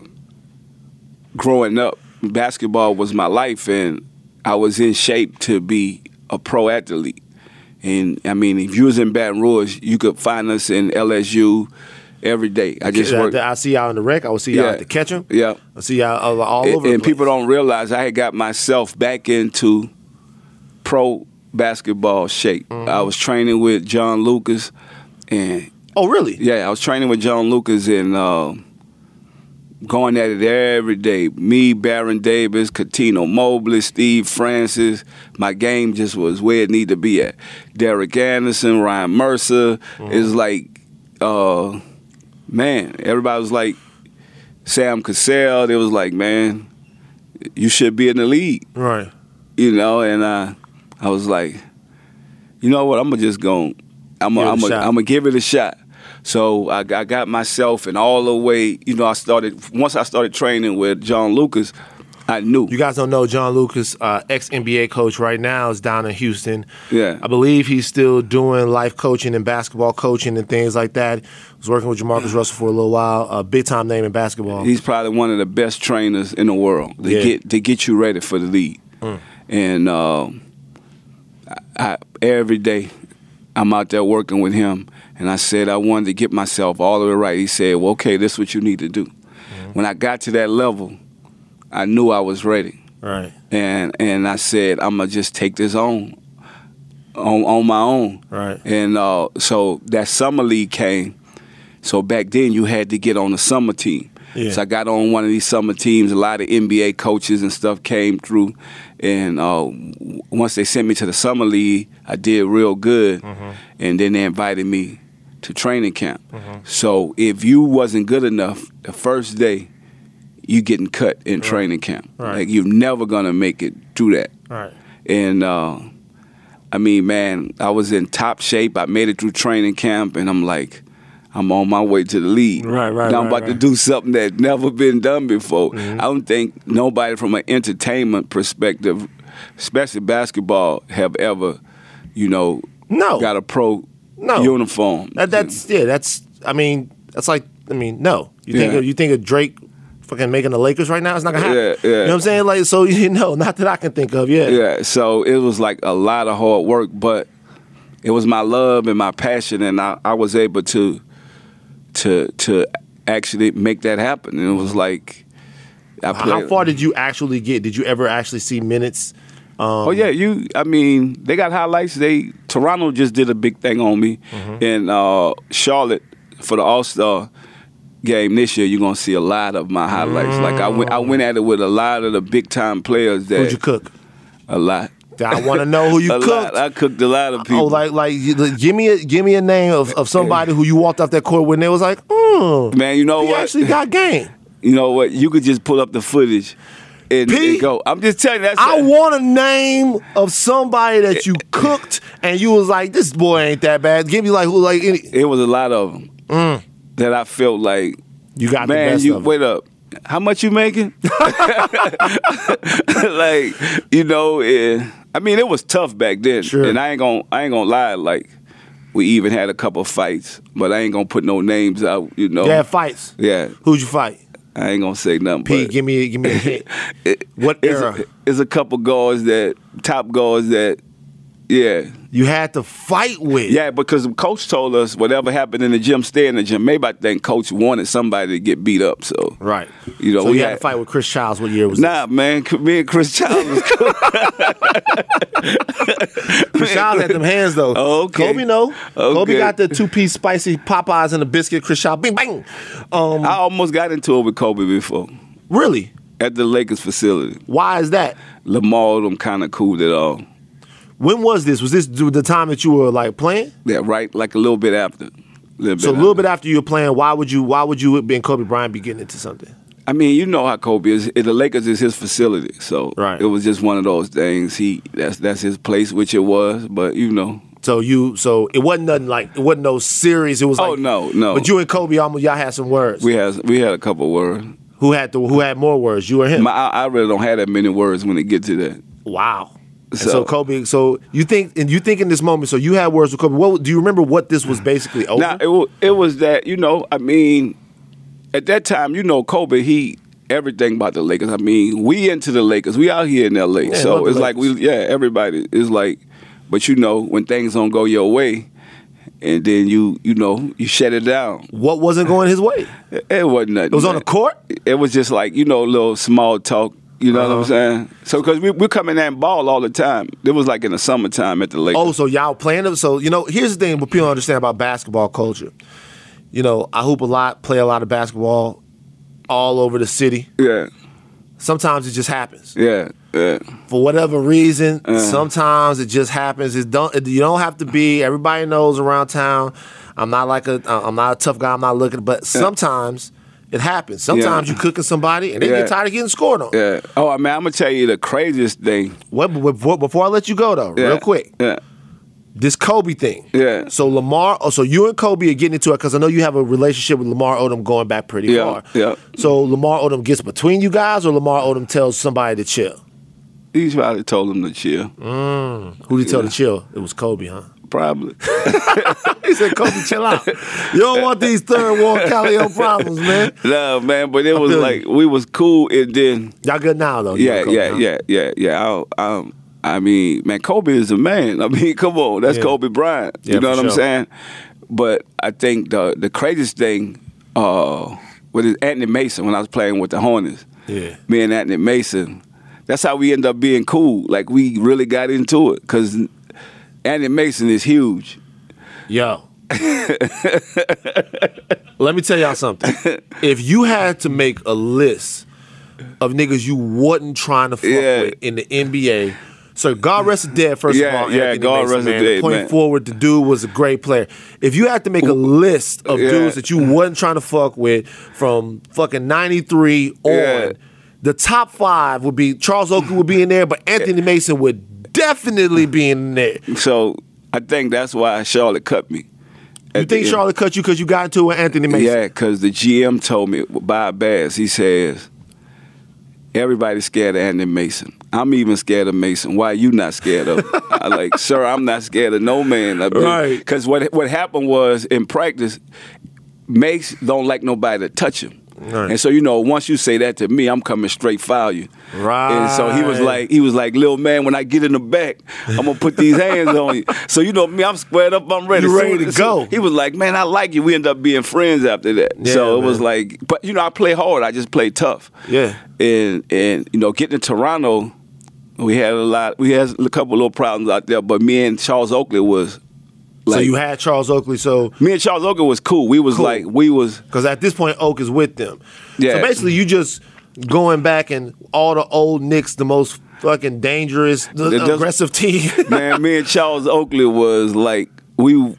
growing up, basketball was my life, and I was in shape to be a pro athlete. And I mean, if you was in Baton Rouge, you could find us in LSU every day. I just I. I see y'all in the rec. I will see y'all Yeah. at the Ketchum. Yeah. I see y'all all, all and, over. the and people don't realize I had got myself back into pro basketball shape. Mm-hmm. I was training with John Lucas, and Oh, really? yeah, I was training with John Lucas and uh, going at it every day. Me, Baron Davis, Cuttino Mobley, Steve Francis. My game just was where it needed to be at. Derek Anderson, Ryan Mercer. Mm-hmm. It's like, uh, man, everybody was like, Sam Cassell. They was like, man, you should be in the league Right. you know, and uh, I was like, you know what, I'm gonna just go, I'm gonna, a I'm gonna. I'm gonna give it a shot. So I, I got myself, and all the way, you know, I started once I started training with John Lucas, I knew. You guys don't know John Lucas, uh, ex NBA coach right now, is down in Houston. Yeah. I believe he's still doing life coaching and basketball coaching and things like that. Was working with Jamarcus Russell for a little while. A big time name in basketball. He's probably one of the best trainers in the world to Yeah. get to get you ready for the league. And um, I, I, every day I'm out there working with him, and I said I wanted to get myself all the way right. He said, "Well, okay, this is what you need to do." When I got to that level, I knew I was ready, Right. and and I said, "I'm gonna just take this on, on on my own." Right. And uh, so that summer league came. So back then you had to get on the summer team. Yeah. So I got on one of these summer teams. A lot of NBA coaches and stuff came through, and uh, once they sent me to the summer league, I did real good. Mm-hmm. And then they invited me to training camp. So if you wasn't good enough the first day, you getting cut in training camp. Right. Like you're never gonna make it through that. Right. And uh, I mean, man, I was in top shape. I made it through training camp, and I'm like, I'm on my way to the league. Right, right, Now I'm right, about to right. do something that never been done before. Mm-hmm. I don't think nobody from an entertainment perspective, especially basketball, have ever, you know, No. got a pro No. uniform. That, that's yeah. That's I mean that's like I mean no. You think Yeah. of, you think of Drake fucking making the Lakers right now? It's not gonna happen. Yeah, yeah. You know what I'm saying? Like so you know not that I can think of. Yeah. Yeah, so it was like a lot of hard work, but it was my love and my passion, and I, I was able to to to actually make that happen. And it was like I played. How far did you actually get? Did you ever actually see minutes? Um, Oh yeah, you. I mean, they got highlights. They Toronto just did a big thing on me, Mm-hmm. and uh, Charlotte for the All Star game this year. You're gonna see a lot of my highlights. Like I went, I went at it with a lot of the big time players. That Who'd you cook? a lot. I want to know who you cooked. lot. I cooked a lot of people. Oh, like like give me a give me a name of, of somebody who you walked off that court when they was like, mm, Man, you know he what? actually got game. you know what? You could just pull up the footage and, P? and go. I'm just telling you. That's I want a name of somebody that you cooked and you was like, this boy ain't that bad. Give me like who like any. It was a lot of them that I felt like. You got the man, you wait up. How much you making? like you know, eh, I mean, it was tough back then, Sure. and I ain't gonna, I ain't gonna lie. Like we even had a couple fights, but I ain't gonna put no names out. You know, yeah, fights. yeah. Who'd you fight? I ain't gonna say nothing. P, give me give me a hint. it- What it's era? A, it's a couple guards that top guards that, yeah, You had to fight with. Yeah, because the coach told us whatever happened in the gym, stay in the gym. Maybe I think coach wanted somebody to get beat up. So Right. You know, so we you had, had- to fight with Chris Childs. What year was Nah, man, me and Chris Childs was cool. this? Chris Childs had them hands though. Okay. Kobe no. Kobe got the two piece spicy Popeyes and the biscuit. Chris Childs, bing bang. Um, I almost got into it with Kobe before really? at the Lakers facility. Why is that? Lamar them kind of cooled it all. When was this? Was this the time that you were like playing? Yeah, right, like a little bit after. Little bit So a little after. bit after you were playing, why would you? Why would you and Kobe Bryant be getting into something? I mean, you know how Kobe is. The Lakers is his facility, so Right. it was just one of those things. He that's that's his place, which it was. But you know, So you, so it wasn't nothing like it wasn't no series. It was Oh, like no, no. But you and Kobe almost y'all had some words. we had we had a couple words. who had the who had more words? You or him? My, I, I really don't have that many words when it get to that. wow. And So, So- Kobe, so you think and you think in this moment, so you had words with Kobe. What do you remember? What this was basically over? Now it it was that you know I mean, at that time you know Kobe he everything about the Lakers. I mean we into the Lakers. We out here in L.A. Yeah, so it's like we yeah everybody is like, but you know when things don't go your way, and then you you know you shut it down. what wasn't going his way? It, it wasn't nothing. It was on the court. It was just like you know little small talk. You know what I'm Uh-huh. saying? So because we we come in there and ball all the time. It was like in the summertime at the lake. Oh, so y'all playing them. So you know, here's the thing: what people understand about basketball culture. You know, I hoop a lot, play a lot of basketball, all over the city. yeah, Sometimes it just happens. yeah, yeah. for whatever reason. Uh. Sometimes it just happens. It don't. It, you don't have to be. Everybody knows around town. I'm not like a. I'm not a tough guy. I'm not looking. But sometimes it happens. Sometimes Yeah. you cooking somebody and they Yeah. get tired of getting scored on. Yeah. Oh, I mean, I'm gonna tell you the craziest thing. What, before, before I let you go though, Yeah. real quick, Yeah. this Kobe thing. Yeah. So Lamar. Oh, so you and Kobe are getting into it because I know you have a relationship with Lamar Odom going back pretty Yeah, far. yeah. So Lamar Odom gets between you guys, or Lamar Odom tells somebody to chill. He probably told him to chill. Mm. Who did he tell to chill? It was Kobe, huh? Probably. He said, Kobe, chill out. You don't want these third world Calio problems, man. no, man, but it was like we was cool, and then Y'all good now, though. yeah, yeah, huh? yeah, yeah, yeah. I, mean, man, Kobe is a man. I mean, come on, that's Yeah. Kobe Bryant. Yeah, you know for what I'm saying? But I think the the craziest thing uh, with Anthony Mason when I was playing with the Hornets. Yeah. Me and Anthony Mason. That's how we end up being cool. Like we really got into it because Anthony Mason is huge. Yo. Let me tell y'all something. If you had to make a list of niggas you wasn't trying to fuck Yeah. with in the NBA, so God rest the dead. First Yeah, of all, yeah, Anthony God Mason, rest man. dead, Point man. forward, the dude was a great player. If you had to make a list of Yeah. dudes that you wasn't trying to fuck with from fucking '93 on, the top five would be Charles Oakley would be in there, but Anthony Mason would definitely be in there. So I think that's why Charlotte cut me. You think Charlotte cut you because you got into it with Anthony Mason? Yeah, because the GM told me, Bob Bass, he says, everybody's scared of Anthony Mason. I'm even scared of Mason. Why are you not scared of him? I like, sir, I'm not scared of no man. Right. Because what, what happened was, in practice, Mace don't like nobody to touch him. Right. And so you know, once you say that to me, I'm coming straight file you. Right. And so he was like, he was like, little man, when I get in the back, I'm gonna put these hands on you. So you know me, I'm squared up, I'm ready. You ready So- to so go. He was like, man, I like you. We end up being friends after that. Yeah, so it was like, but you know, I play hard. I just play tough. Yeah. And and you know, getting to Toronto, we had a lot. We had a couple little problems out there. But me and Charles Oakley was. So you had Charles Oakley. So me and Charles Oakley was cool. We was Cool. like we was because at this point Oak is with them. Yeah. So basically, you just going back and all the old Knicks, the most fucking dangerous, the does- aggressive team. man, me and Charles Oakley was like we.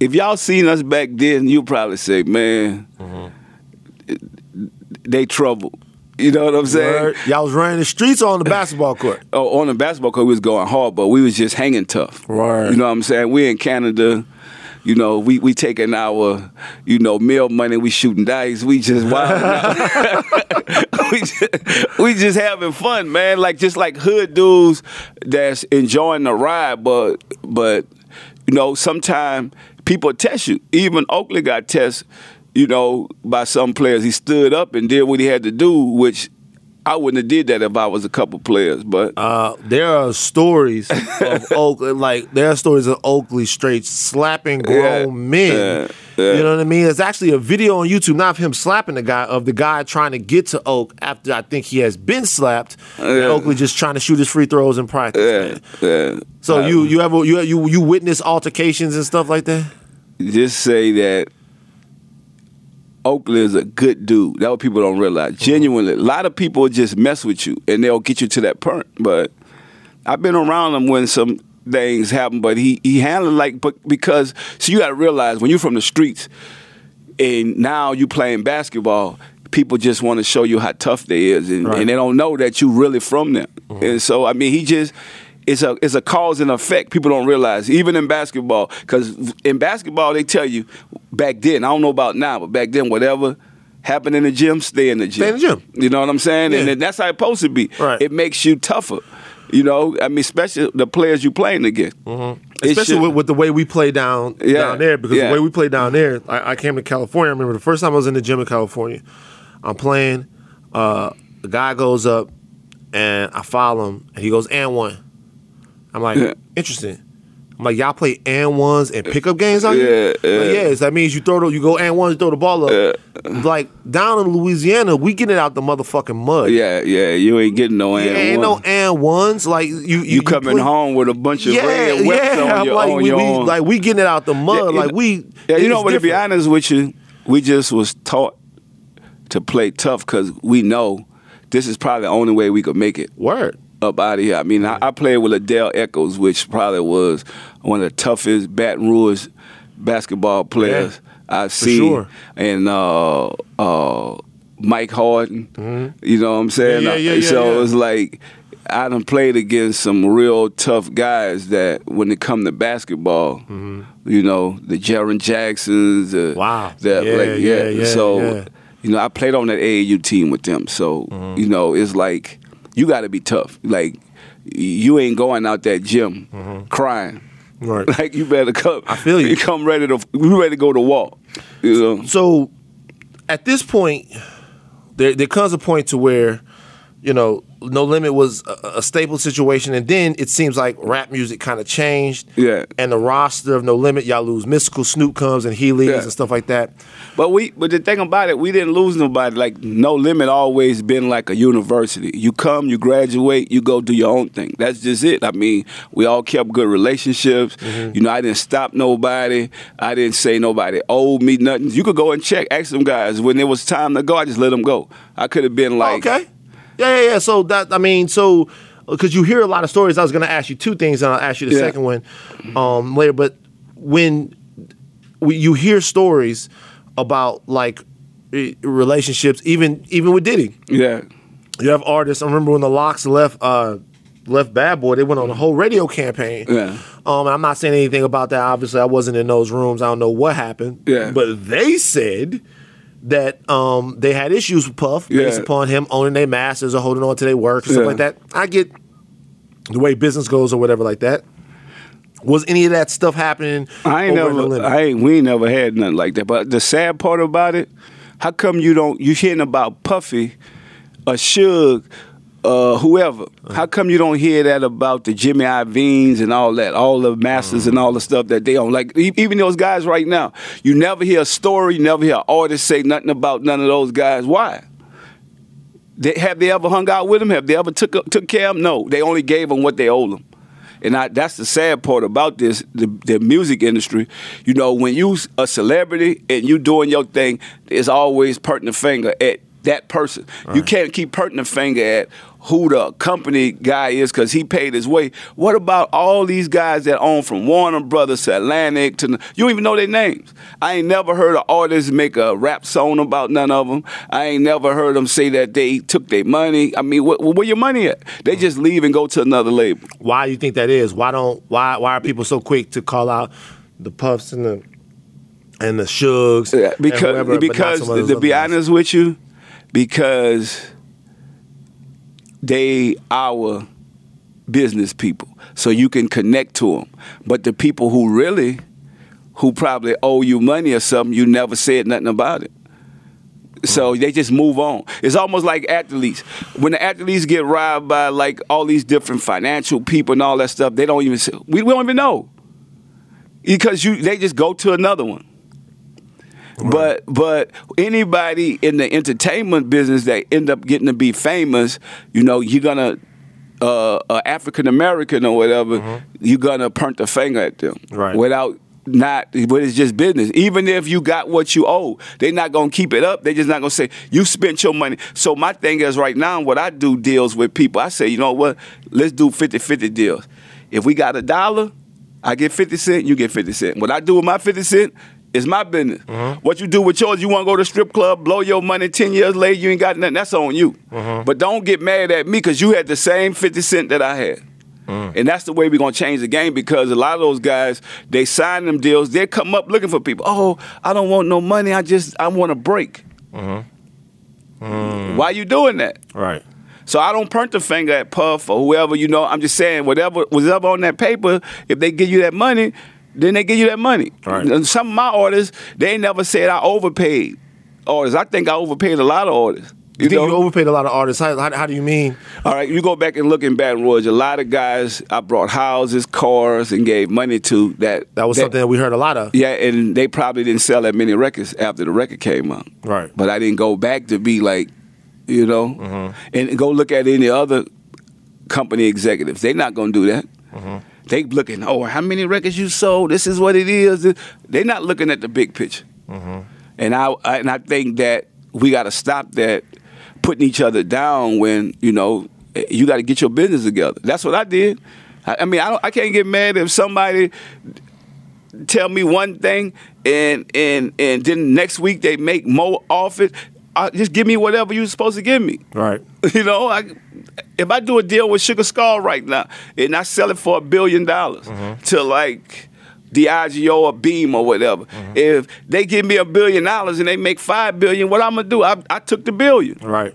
If y'all seen us back then, you probably say, man, mm-hmm. they trouble. You know what I'm saying? Word. Y'all was running the streets or on the basketball court. Oh, on the basketball court, we was going hard, but we was just hanging tough. Right. You know what I'm saying? We in Canada. You know, we we taking our, you know, meal money. We shooting dice. We just wild. we just, we just having fun, man. Like just like hood dudes that's enjoying the ride, but but you know, sometimes people test you. Even Oakley got tested, you know, by some players. He stood up and did what he had to do, which I wouldn't have did that if I was a couple players. But Uh, there are stories of Oakley, like there are stories of Oakley straight slapping grown Yeah, men. yeah, yeah. You know what I mean? It's actually a video on YouTube, not of him slapping the guy, of the guy trying to get to Oak after I think he has been slapped. And Oakley just trying to shoot his free throws in practice. yeah, man. yeah. So I- you you ever you you you witness altercations and stuff like that? just say that Oakley is a good dude. That's what people don't realize. Uh-huh. Genuinely, a lot of people just mess with you and they'll get you to that point. But I've been around him when some things happen, but he he handled like but because so you got to realize when you're from the streets and now you playing basketball. People just want to show you how tough they is, and, Right. and they don't know that you really from them. Uh-huh. And so, I mean, he just it's a it's a cause and effect. People don't realize, even in basketball, because in basketball they tell you back then. I don't know about now, but back then, whatever happened in the gym, stay in the gym. Stay in the gym. You know what I'm saying? And Yeah. then that's how it's supposed to be. Right. It makes you tougher. You know, I mean, especially the players you playing against. Mm-hmm. Especially with, with the way we play down Yeah, down there, because yeah. the way we play down there, I, I came to California. I remember the first time I was in the gym in California. I'm playing. Uh, the guy goes up, and I follow him, and he goes and one. I'm like, Yeah. interesting. I'm like, y'all play and ones and pickup games out Yeah? Like, yeah. yeah. So that means you throw the, you go and ones, you throw the ball up. Like down in Louisiana, we get it out the motherfucking mud. yeah, yeah, you ain't getting no Yeah, and ain't no and ones. Like you, you, You coming play- home with a bunch of yeah, red whips yeah. on your, like, on we, your we- arm. like we getting it out the mud. Yeah, like we. Yeah, you know, but to be honest with you, we just was taught to play tough because we know this is probably the only way we could make it Word. Up out of here. I mean, I, I played with Adele Echoes, which probably was one of the toughest Baton Rouge basketball players I've seen, sure. and uh, uh, Mike Harden. You know what I'm saying? Mm-hmm. Yeah, yeah, yeah, so yeah. it was like I done played against some real tough guys that when it come to basketball, you know, the Jaron Jacksons, the, Mm-hmm. Wow. the, Yeah, like, yeah, yeah, So yeah. you know, I played on that AAU team with them. So, Mm-hmm. you know, it's like you got to be tough. Like you ain't going out that gym crying. Mm-hmm. Right. Like you better come. I feel you. come ready to. You ready to go to war. You know. So at this point, there there comes a point to where you know, No Limit was a, a staple situation, and then it seems like rap music kind of changed. Yeah. And the roster of No Limit, y'all lose Mystikal Snoop comes and he leaves Yeah. and stuff like that. But we, but the thing about it, we didn't lose nobody. Like No Limit always been like a university. You come, you graduate, you go do your own thing. That's just it. I mean, we all kept good relationships. Mm-hmm. You know, I didn't stop nobody. I didn't say nobody owed me nothing. You could go and check, ask them guys. When it was time to go, I just let them go. I could have been like, okay. Yeah, yeah, yeah. So that I mean, so because you hear a lot of stories, I was going to ask you two things, and I'll ask you the Yeah. second one um, later. But when you hear stories about like relationships, even even with Diddy, yeah, you have artists. I remember when the LOX left uh, left Bad Boy, they went on a whole radio campaign. Yeah. Um, and I'm not saying anything about that. Obviously, I wasn't in those rooms. I don't know what happened. Yeah. But they said that um, they had issues with Puff based upon him owning their masters or holding on to their work or stuff Yeah. like that. I get the way business goes or whatever like that. Was any of that stuff happening? I ain't over in the never. I ain't, we ain't never had nothing like that. But the sad part about it, how come you don't, you hearing about Puffy, or Suge, uh, whoever? How come you don't hear that about the Jimmy Iovine's and all that, all the masters and all the stuff that they own? Like even those guys right now, you never hear a story, you never hear an artist say nothing about none of those guys. Why? They, have they ever hung out with them? Have they ever took took care of them? No, they only gave them what they owed them. And I, that's the sad part about this, the, the music industry. You know, when you a celebrity and you doing your thing, there's always pointing the finger at that person. You can't keep pointing the finger at who the company guy is because he paid his way. What about all these guys that own from Warner Brothers to Atlantic to you don't even know their names. I ain't never heard an artist make a rap song about none of them. I ain't never heard them say that they took their money. I mean, wh- wh- where your money at? They just leave and go to another label. why do you think that is? Why don't why why are people so quick to call out the puffs and the and the Suges? Yeah, because whoever, because some of those to be guys? honest with you, because they our business people, so you can connect to them. But the people who really, who probably owe you money or something, you never said nothing about it. So they just move on. It's almost like athletes. When the athletes get robbed by like all these different financial people and all that stuff, they don't even say, we, we don't even know because you they just go to another one. But but anybody in the entertainment business that end up getting to be famous, you know, you're gonna uh, uh, African American or whatever, you're gonna point the finger at them Right. without not. But it's just business. Even if you got what you owe, they're not gonna keep it up. They're just not gonna say you spent your money. So my thing is right now, what I do deals with people. I say, you know what? Let's do 50-50 deals. If we got a dollar, I get 50 cent, you get 50 cent. What I do with my 50 cent is my business. Mm-hmm. What you do with yours, you want to go to strip club, blow your money 10 years later, you ain't got nothing, that's on you. Mm-hmm. But don't get mad at me because you had the same 50 cent that I had. Mm. And that's the way we're gonna change the game because a lot of those guys, they sign them deals, they come up looking for people. Oh, I don't want no money, I just I want a break. Mm-hmm. Mm. Why you doing that? right. So I don't point the finger at Puff or whoever, you know. I'm just saying whatever was up on that paper, if they give you that money, then they give you that money. Right. And some of my orders, they never said I overpaid orders. I think I overpaid a lot of orders. You, You, think know? you overpaid a lot of artists? How, how, how do you mean? All right, you go back and look in Baton Rouge. A lot of guys I brought houses, cars, and gave money to that. That was something that we heard a lot of. Yeah, and they probably didn't sell that many records after the record came out. Right. But I didn't go back to be like, you know, Mm-hmm. and go look at any other company executives. They're not going to do that. Mm-hmm. They looking, oh, how many records you sold? This is what it is. They're not looking at the big picture. Mm-hmm. And I, I and I think that we got to stop that putting each other down when you know you got to get your business together. That's what I did. I, I mean, I, don't, I can't get mad if somebody tell me one thing and and and then next week they make more off it. Uh, just give me whatever you're supposed to give me. Right. You know, I, if I do a deal with Sugar Skull right now and I sell it for a billion dollars mm-hmm. to like Diageo or Beam or whatever, mm-hmm. if they give me a billion dollars and they make five billion, what I'm gonna do? I, I took the billion. Right.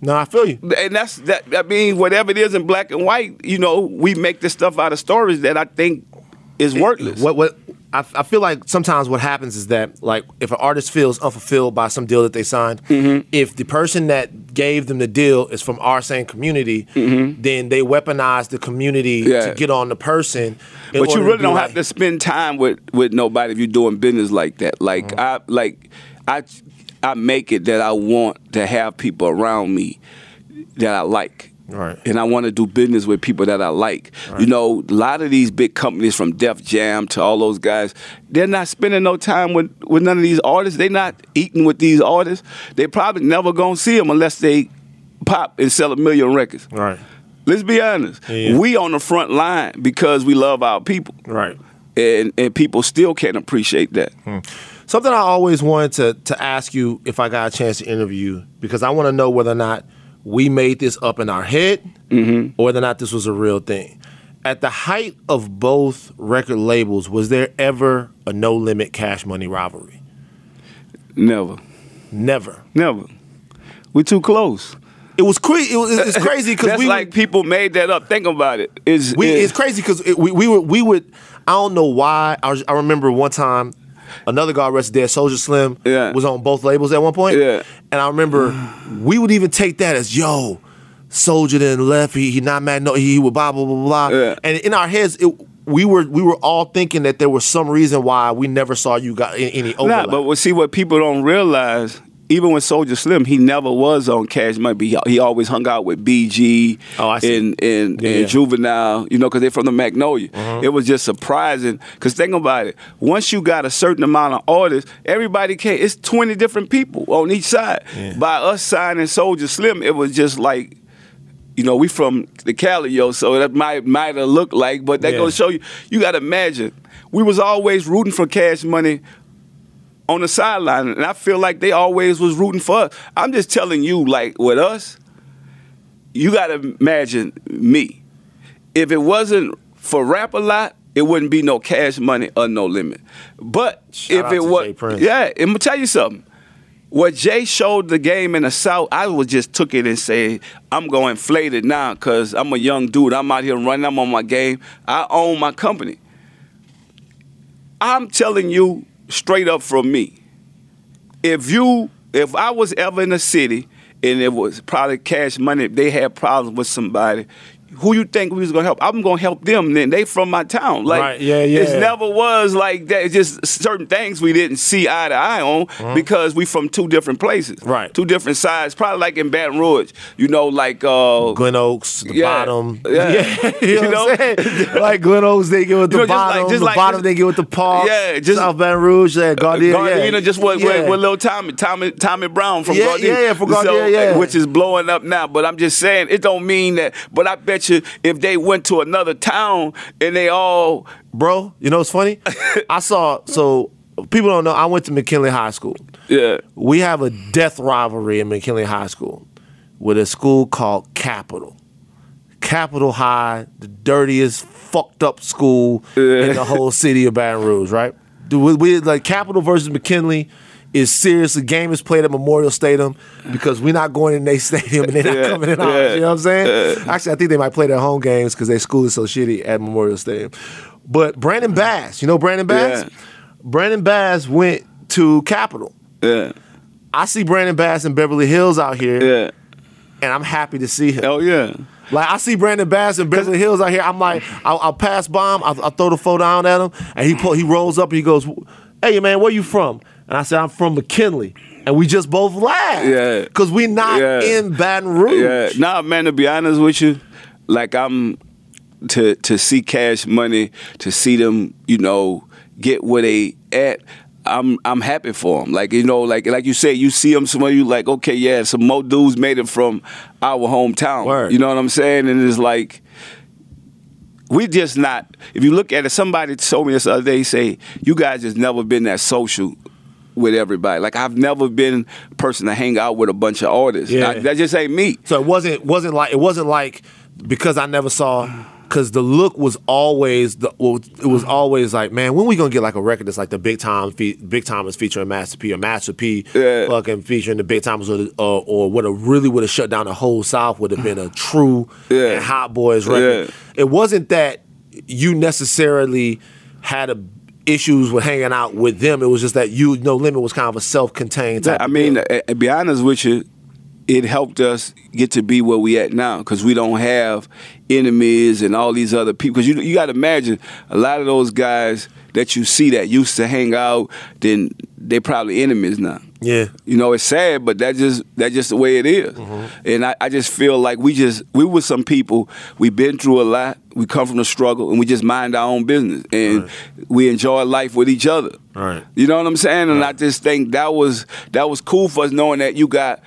No, I feel you. And that's that. I mean, whatever it is in black and white, you know, we make this stuff out of stories that I think is worthless. What what I, I feel like sometimes what happens is that like if an artist feels unfulfilled by some deal that they signed, Mm-hmm. if the person that gave them the deal is from our same community, then they weaponize the community Mm-hmm. Yeah. to get on the person. But you really don't like- have to spend time with with nobody if you're doing business like that. Like Mm-hmm. I like I I make it that I want to have people around me that I like. Right. And I want to do business with people that I like. You know, a lot of these big companies from Def Jam to all those guys, they're not spending no time with, with none of these artists. They're not eating with these artists. They probably never gonna see them unless they pop and sell a million records. Right. Let's be honest. Yeah. We on the front line because we love our people Right. and and people still can't appreciate that. Hmm. Something I always wanted to to ask you if I got a chance to interview you because I want to know whether or not we made this up in our head or whether or not this was a real thing. At the height of both record labels, was there ever a no limit cash money rivalry? Never, Never. never. We're too close. It was crazy. It was, it's crazy because That's we like people made that up. Think about it. It's, we, it's it's crazy because we, we were we would I don't know why I, was, I remember one time another guy arrested dead Soulja Slim Yeah. was on both labels at one point Yeah. and I remember we would even take that as yo Soldier then left he he not mad no he would blah blah blah blah Yeah. and in our heads it, we were we were all thinking that there was some reason why we never saw you got any, any Nah, overlap. but what- see what people don't realize. Even with Soulja Slim, he never was on Cash Money. He, he always hung out with BG Oh, I see. and and, Yeah, and. Juvenile, you know, because they're from the Magnolia. Uh-huh. It was just surprising. Because think about it, once you got a certain amount of artists, everybody can. It's twenty different people on each side. By us signing Soulja Slim, it was just like. You know, we from the Cali, yo, so that might might have looked like, but that Yeah. goes to show you. You got to imagine, we was always rooting for Cash Money on the sideline, and I feel like they always was rooting for us. I'm just telling you, like with us, you got to imagine me. If it wasn't for Rap-A-Lot, it wouldn't be no cash money or no limit. But Shout if it was, yeah, I'm gonna tell you something. What Jay showed the game in the South, I was just took it and said, I'm going to inflate it now because I'm a young dude. I'm out here running. I'm on my game. I own my company. I'm telling you straight up from me. If you, if I was ever in a city and it was probably cash money, they had problems with somebody. Who you think we was gonna help? I'm gonna help them. Then they from my town. Like Right, yeah, yeah. It never was like that. It's just certain things we didn't see eye to eye on because we from two different places. Right. Two different sides. Probably like in Baton Rouge. You know, like uh, Glen Oaks, the Yeah. bottom. Yeah. you know, what I'm saying? like Glen Oaks, they get with the You know, like- bottom. just the like- bottom, just- they get with the park. Yeah, just- South Baton Rouge, yeah, Gardere. Gardere, yeah. just what, yeah. what, what little Tommy, Tommy, Tommy Brown from Yeah, Gardere. yeah, yeah, from Gardere, yeah. Which is blowing up now. But I'm just saying, it don't mean that. But I bet if they went to another town and they all, Bro, you know what's funny? I saw, so people don't know, I went to McKinley High School. yeah, We have a death rivalry in McKinley High School with a school called Capital. Capital High, the dirtiest, fucked up school in the whole city of Baton Rouge, right? Do we, we like Capital versus McKinley is seriously game is played at Memorial Stadium because we're not going in their stadium and they're not Yeah, coming in ours. yeah, You know what I'm saying? Actually, I think they might play their home games because their school is so shitty at Memorial Stadium. But Brandon Bass, you know Brandon Bass? Yeah. Brandon Bass went to Capital. yeah, I see Brandon Bass in Beverly Hills out here, yeah. and I'm happy to see him. Oh yeah. Like I see Brandon Bass in Beverly Hills out here. I'm like, I'll, I'll pass him. I'll, I'll throw the phone down at him, and he pull, he rolls up and he goes, "Hey man, where you from?" And I said, "I'm from McKinley," and we just both laughed. Yeah. because we not Yeah. in Baton Rouge. Yeah, nah, man. To be honest with you, like I'm to to see Cash Money, to see them, you know, get where they at. I'm I'm happy for them. Like you know, like like you say, you see them somewhere, you like, okay, yeah, some more dudes made it from our hometown. Word. You know what I'm saying? And it's like. We just not. If you look at it, somebody told me this other day. Say you guys just never been that social with everybody. Like I've never been a person to hang out with a bunch of artists. Yeah. I- that just ain't me. So it wasn't wasn't like it wasn't like because I never saw because the look was always the well, it was always like man when we gonna get like a record that's like the big time fe- Big Tymers featuring Master P or Master P Yeah. fucking featuring the Big Tymers or, or, or what have really would have shut down the whole South would have been a TRU Yeah. and Hot Boys record. Yeah. It wasn't that you necessarily had a issues with hanging out with them. It was just that you No Limit was kind of a self-contained type. I mean, to eh, eh, be honest with you, it helped us get to be where we at now because we don't have enemies and all these other people. Because you you got to imagine a lot of those guys that you see that used to hang out, then they probably enemies now. Yeah. You know, it's sad, but that just that's just the way it is. Mm-hmm. And I, I just feel like we just we were some people. We've been through a lot. We come from the struggle, and we just mind our own business, and we enjoy life with each other. Right. You know what I'm saying? And I just think that was that was cool for us knowing that you got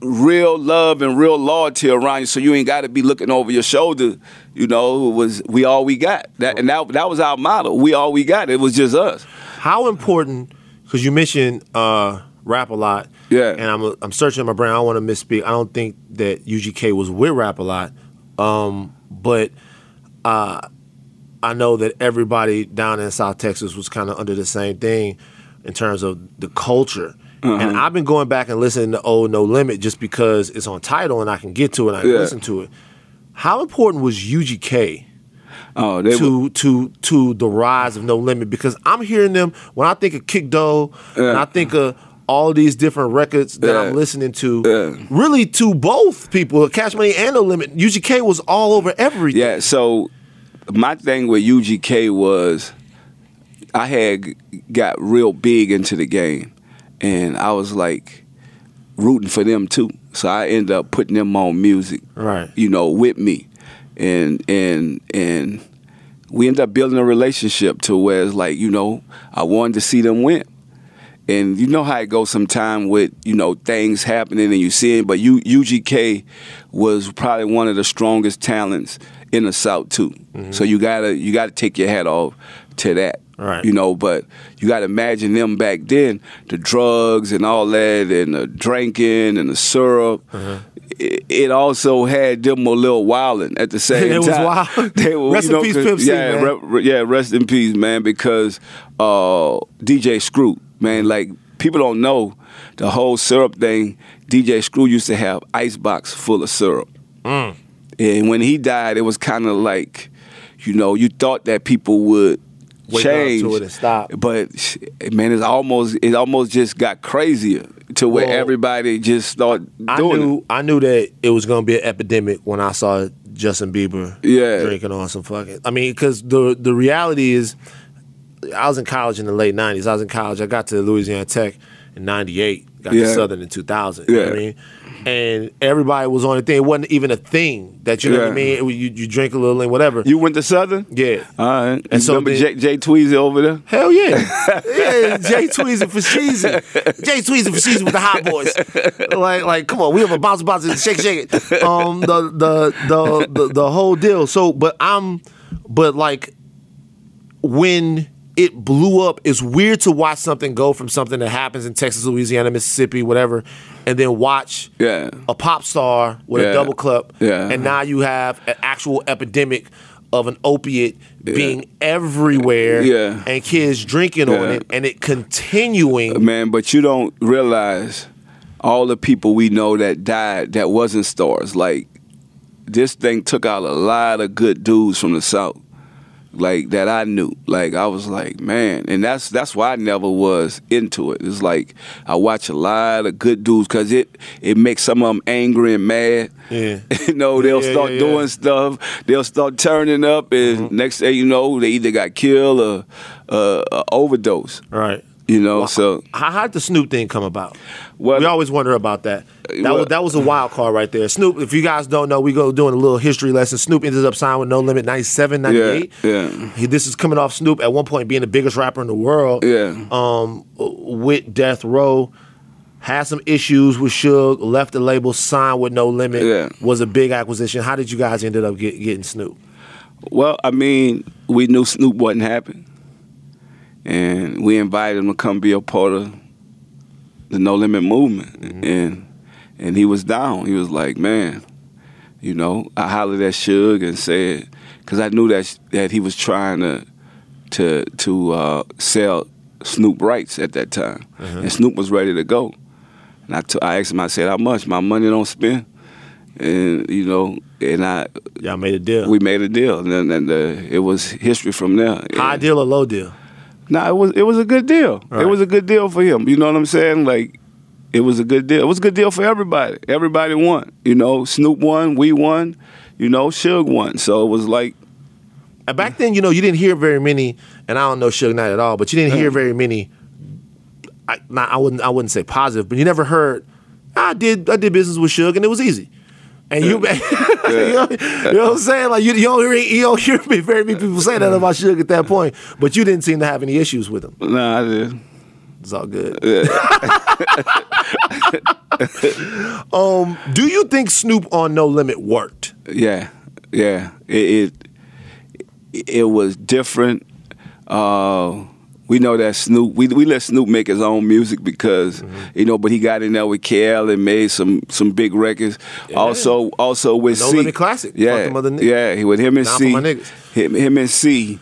real love and real loyalty around you, so you ain't got to be looking over your shoulder. You know, it was we all we got. That and that that was our motto. We all we got. It was just us. How important? Because you mentioned uh, Rap-A-Lot. Yeah. And I'm I'm searching in my brain. I don't want to misspeak. I don't think that UGK was with Rap-A-Lot. Um, but uh, I know that everybody down in South Texas was kind of under the same thing in terms of the culture. Uh-huh. And I've been going back and listening to Old No Limit just because it's on Tidal and I can get to it and I can Yeah. listen to it. How important was UGK? Oh, they were, to to to the rise of No Limit because I'm hearing them when I think of Kick Dough and I think of all these different records that Yeah. I'm listening to. Yeah. Really, to both people, Cash Money and No Limit. UGK was all over everything. Yeah, so my thing with UGK was I had got real big into the game and I was like rooting for them too. So I ended up putting them on music. Right. You know, with me. And and and we end up building a relationship to where it's like, you know, I wanted to see them win. And you know how it goes sometime with, you know, things happening and you see it, but U, UGK was probably one of the strongest talents in the South too. Mm-hmm. So you gotta you gotta take your hat off to that. Right. You know, but you gotta imagine them back then, the drugs and all that and the drinking and the syrup. Mm-hmm. It, it also had them a little wilding at the same It was time. wild. They were, Rest you in know, peace, 'cause- Pimp C, yeah, man. re- re- yeah, rest in peace, man. Because uh, DJ Screw, man, like people don't know the whole syrup thing. DJ Screw used to have ice box full of syrup, Mm. and when he died, it was kind of like, you know, you thought that people would Wake up change to it and stop. but man, it's almost it almost just got crazier to where Well, everybody just started I doing knew it. I knew that it was going to be an epidemic when I saw Justin Bieber Yeah. drinking on some fucking. I mean, because the the reality is, I was in college in the late '90s. I was in college. I got to Louisiana Tech in '98. Got to Yeah. Southern in 2000. You know what I Yeah. mean? And everybody was on the thing. It wasn't even a thing that you know what I mean. It you, you drink a little and whatever. You went to Southern? yeah. All right. And so remember then- Jay, Jay Tweezy over there? Hell yeah. yeah, Jay Tweezy for season. Jay Tweezy for season with the hot boys. Like, like, come on, we have a bounce, bounce, and shake, shake it. Um, the, the, the, the, the whole deal. So, but I'm, but like, when it blew up, it's weird to watch something go from something that happens in Texas, Louisiana, Mississippi, whatever, and then watch Yeah. a pop star with a double cup, Yeah. and now you have an actual epidemic of an opiate being everywhere, Yeah. and kids drinking on it, and it continuing. Man, but you don't realize all the people we know that died that wasn't stars. Like this thing took out a lot of good dudes from the South. Like that I knew. Like I was like, man, and that's that's why I never was into it. It's like I watch a lot of good dudes because it it makes some of them angry and mad. Yeah. you know, they'll Yeah, start yeah, yeah. doing stuff. They'll start turning up, and next day you know, they either got killed or uh, uh, overdose. Right. You know, so How, how did the Snoop thing come about? Well- we always wonder about that. That well- was that was a wild card right there. Snoop, if you guys don't know, we go doing a little history lesson. Snoop ended up signing with No Limit 97, 98. Yeah, yeah. He, this is coming off Snoop at one point being the biggest rapper in the world. Yeah. Um, with Death Row. Had some issues with Suge, left the label, signed with No Limit. Yeah. Was a big acquisition. How did you guys ended up get, getting Snoop? Well, I mean, we knew Snoop wasn't happy, and we invited him to come be a part of the No Limit movement, and and he was down. He was like, man, you know, I hollered at Suge and said, because I knew that that he was trying to to to uh, sell Snoop rights at that time, and Snoop was ready to go. And I t- I asked him, I said, how much? My money don't spend. And you know, and I Y'all made a deal. we made a deal, and then and, uh, it was history from there. High And, deal or low deal? Nah, it was it was a good deal. Right. It was a good deal for him. You know what I'm saying? Like it was a good deal. It was a good deal for everybody. Everybody won. You know, Snoop won, we won, you know, Suge won. So it was like And back then, you know, you didn't hear very many, and I don't know Suge Knight at all, but you didn't hear uh-huh. very many. I, not, I wouldn't, I wouldn't say positive, but you never heard. I did, I did business with Suge, and it was easy. And you, you, know, you know what I'm saying? Like you, you don't hear, you don't hear me very many people say that about Suge at that point, but you didn't seem to have any issues with him. nah, I did. It's all good. um, do you think Snoop on No Limit worked? Yeah, yeah. It it, it was different. Uh, we know that Snoop. We we let Snoop make his own music because Mm-hmm. you know, but he got in there with KL and made some some big records. Also, also with No C. Classic. Yeah, them other niggas. yeah. he- With him and Down C. my. Him, him and C,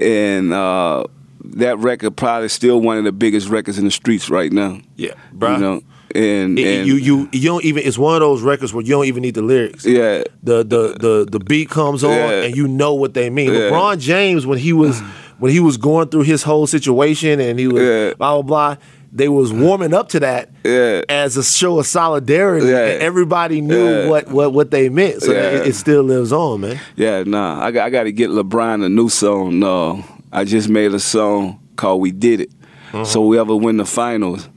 and uh, that record probably still one of the biggest records in the streets right now. Yeah, bruh. You know, and, It- and you you you don't even. It's one of those records where you don't even need the lyrics. yeah. the the the the beat comes on Yeah. and you know what they mean. Yeah. LeBron James when he was when he was going through his whole situation and he was Yeah. blah blah blah. They was warming up to that Yeah. as a show of solidarity, Yeah. and everybody knew what, what what they meant. So it, it still lives on, man. Yeah, nah. I got I got to get LeBron a new song. No, I just made a song called "We Did It." Uh-huh. So whoever win the finals,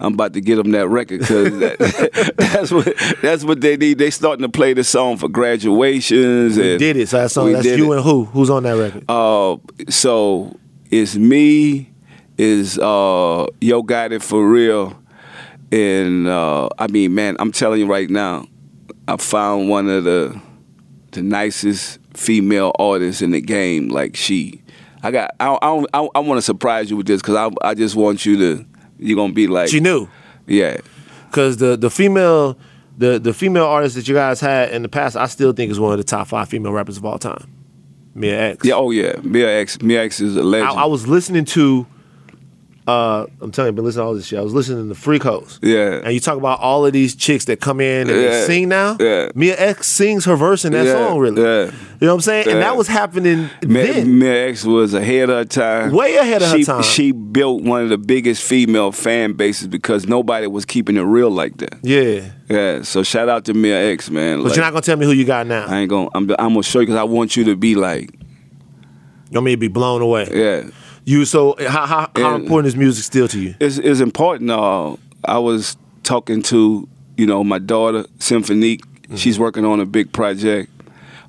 I'm about to get them that record because that, that's what that's what they need. They starting to play this song for graduations We and did it. So that song, that's you It. and who? Who's on that record? Uh, so it's me, is uh, Yo Gotti for real, and uh, I mean, man, I'm telling you right now, I found one of the the nicest female artists in the game. Like she, I got, I, I, I, I want to surprise you with this because I, I just want you to, you're gonna be like, she knew yeah, because the the female the the female artist that you guys had in the past, I still think is one of the top five female rappers of all time. Mia X. yeah, oh yeah, Mia X, Mia X is a legend. I was listening to. Uh, I'm telling you, I've been listening to all this shit. I was listening to Freak Hoes. Yeah. And you talk about all of these chicks that come in and Yeah. sing now. Yeah. Mia X sings her verse in that Yeah. song, really. Yeah. You know what I'm saying? And that was happening Mia, then. Mia X was ahead of her time. Way ahead of her time. She built one of the biggest female fan bases because nobody was keeping it real like that. yeah. Yeah, so shout out to Mia X, man. But Like, you're not gonna tell me who you got now. I ain't gonna. I'm, I'm gonna show you because I want you to be like, You want me to be blown away? yeah. You so how how, how important is music still to you? It's it's important. Uh, I was talking to you know my daughter Symphonique. Mm-hmm. She's working on a big project.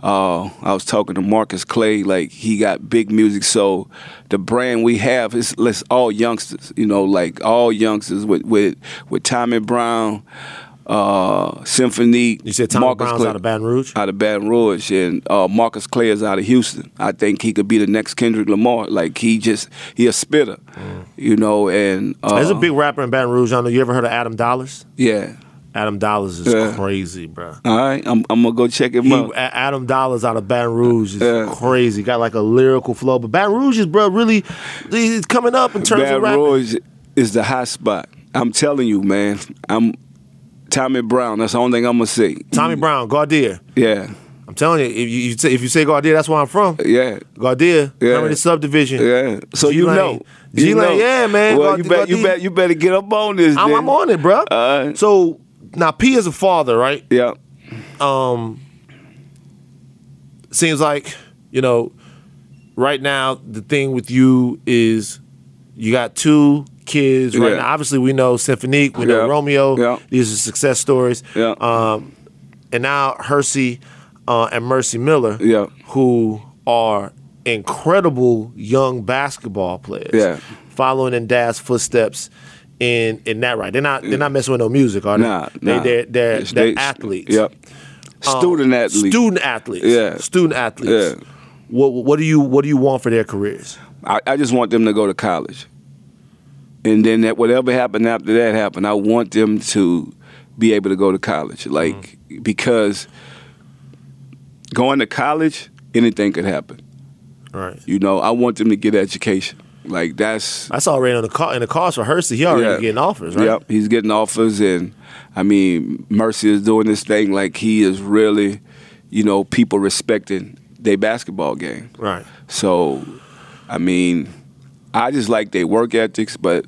Uh, I was talking to Marcus Clay, like he got big music. So the brand we have is let's all youngsters, you know, like all youngsters with with with Tommy Brown, uh, Symphony. You said Tommy Brown's out of Baton Rouge. out of Baton Rouge, and uh, Marcus Clay is out of Houston. I think he could be the next Kendrick Lamar. Like he just he a spitter, you know. And uh, There's a big rapper in Baton Rouge. I know. You ever heard of Adam Dollars? yeah. Adam Dollars is Yeah. crazy, bro. All right, I'm, I'm gonna go check him He, out. Adam Dollars out of Baton Rouge is Yeah. crazy. Got like a lyrical flow, but Baton Rouge is, bro, really he's coming up in terms of Baton. Rouge is the hot spot. I'm telling you, man. I'm Tommy Brown. That's the only thing I'm gonna say. Tommy Brown, Gardere. Yeah, I'm telling you, if you, you say, if you say Gardere, that's where I'm from. yeah. Gardere, Yeah. remember the subdivision? Yeah, so you G-Lane. know, G-Lane, yeah, man. Well, Gaud- you bet, you bet, you better get up on this. I'm. I'm on it, bro. All right. So now P is a father, right? Yeah, um seems like you know right now the thing with you is you got two kids right Yeah. now obviously we know symphonique we know Yeah. romeo Yeah. these are success stories Yeah. um and now Hercy uh, and mercy miller Yeah. who are incredible young basketball players Yeah. following in dad's footsteps in in that right they're not they're not messing with no music are they nah, they nah. they're they're, they're they- athletes Yep. um, Student athlete. Student athletes. Yeah. Student athletes. Yeah. What what do you what do you want for their careers? I, I just want them to go to college. And then that whatever happened after that happened, I want them to be able to go to college. Like mm-hmm. because going to college, anything could happen. Right. You know, I want them to get education. Like that's That's already on the car in the cars for Hercy. He already Yeah. getting offers, right? Yep, he's getting offers, and I mean, Mercy is doing this thing like he is really, you know, people respecting their basketball game. Right. So, I mean, I just like their work ethics, but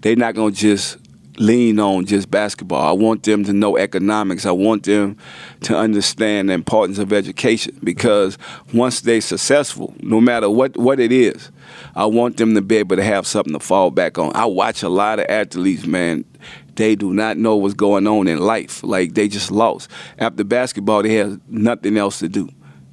they're not gonna just lean on just basketball. I want them to know economics. I want them to understand the importance of education because once they're successful, no matter what, what it is, I want them to be able to have something to fall back on. I watch a lot of athletes, man. They do not know what's going on in life. Like they just lost. After basketball, they have nothing else to do.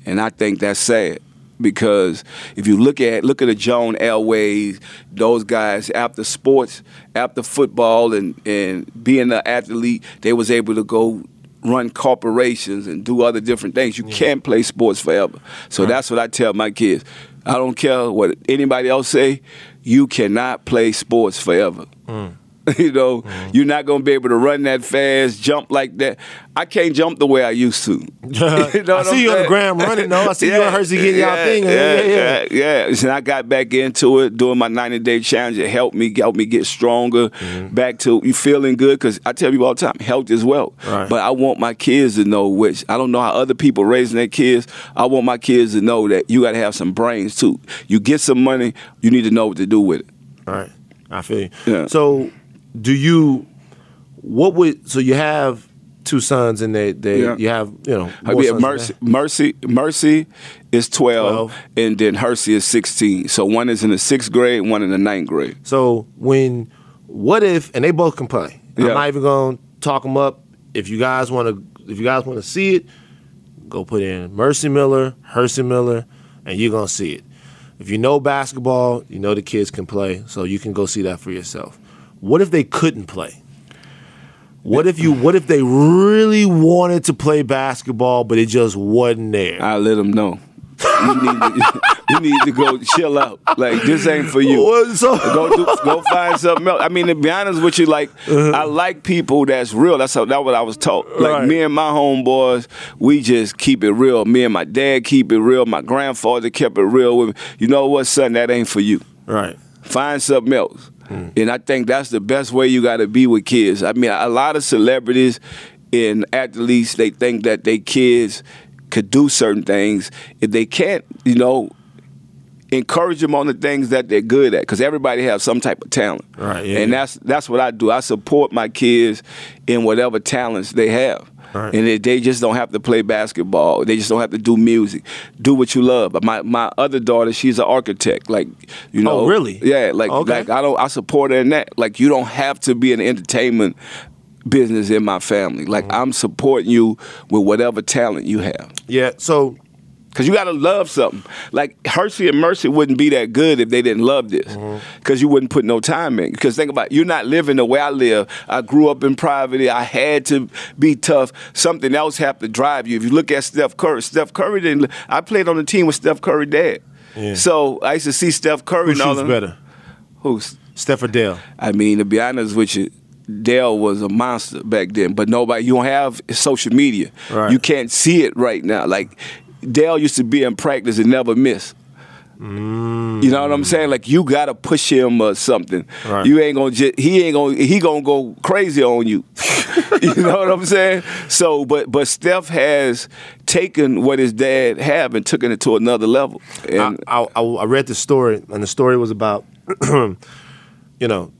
And I think that's sad because if you look at look at the John Elways, those guys after sports, after football, and and being an athlete, they was able to go run corporations and do other different things. You yeah. can't play sports forever. So right. that's what I tell my kids. I don't care what anybody else say. You cannot play sports forever. Mm. you know, mm-hmm. you're not gonna be able to run that fast, jump like that. I can't jump the way I used to. you know I see I'm you saying? on the ground running though. I see yeah, you and Hercy getting yeah, y'all thing. Yeah, yeah, yeah. yeah. yeah. And I got back into it doing my 90 day challenge. It helped me, helped me get stronger. Mm-hmm. Back to you feeling good because I tell people all the time, health is wealth. Right. But I want my kids to know which I don't know how other people raising their kids. I want my kids to know that you got to have some brains too. You get some money, you need to know what to do with it. All right. I feel you. Yeah. So do you what would so you have two sons and they they yeah. you have you know I mean, Mercy Mercy Mercy is 12, 12, and then Hercy is 16 so one is in the sixth grade one in the ninth grade. So when what if and they both can play. Yeah. I'm not even gonna talk them up. If you guys want to if you guys want to see it go put in Mercy Miller Hercy Miller and you're gonna see it. If you know basketball you know the kids can play so you can go see that for yourself what if they couldn't play? What if you? What if they really wanted to play basketball, but it just wasn't there? I let them know. You need, to, you need to go chill out. Like this ain't for you. Go do, go find something else. I mean, to be honest with you, like uh-huh. I like people that's real. That's how, that's what I was taught. Like right. me and my homeboys, we just keep it real. Me and my dad keep it real. My grandfather kept it real with me. You know what, son? That ain't for you. Right. Find something else. Mm. And I think that's the best way you got to be with kids. I mean, a lot of celebrities and athletes, they think that their kids could do certain things. If they can't, you know, encourage them on the things that they're good at because everybody has some type of talent right yeah, and that's that's what i do i support my kids in whatever talents they have Right. And they just don't have to play basketball. They just don't have to do music. Do what you love. But my, my other daughter, she's an architect. Like you know, oh really? Yeah. Like okay. like I don't I support her in that. Like you don't have to be an entertainment business in my family. Like mm-hmm. I'm supporting you with whatever talent you have. Yeah. So Cause you gotta love something. Like Hercy and Mercy wouldn't be that good if they didn't love this. Mm-hmm. Cause you wouldn't put no time in. Cause think about it, you're not living the way I live. I grew up in poverty. I had to be tough. Something else had to drive you. If you look at Steph Curry, Steph Curry didn't. I played on the team with Steph Curry dad. Yeah. So I used to see Steph Curry. Who shoots better? Who's Steph or Dell? I mean, to be honest with you, Dell was a monster back then, but nobody. You don't have social media. Right. You can't see it right now. Like Dell used to be in practice and never miss. Mm. You know what I'm saying? Like you gotta push him or something. Right. You ain't gonna just he ain't gonna he gonna go crazy on you. you know what I'm saying? So, but but Steph has taken what his dad have and taken it to another level. And I, I, I read the story, and the story was about you know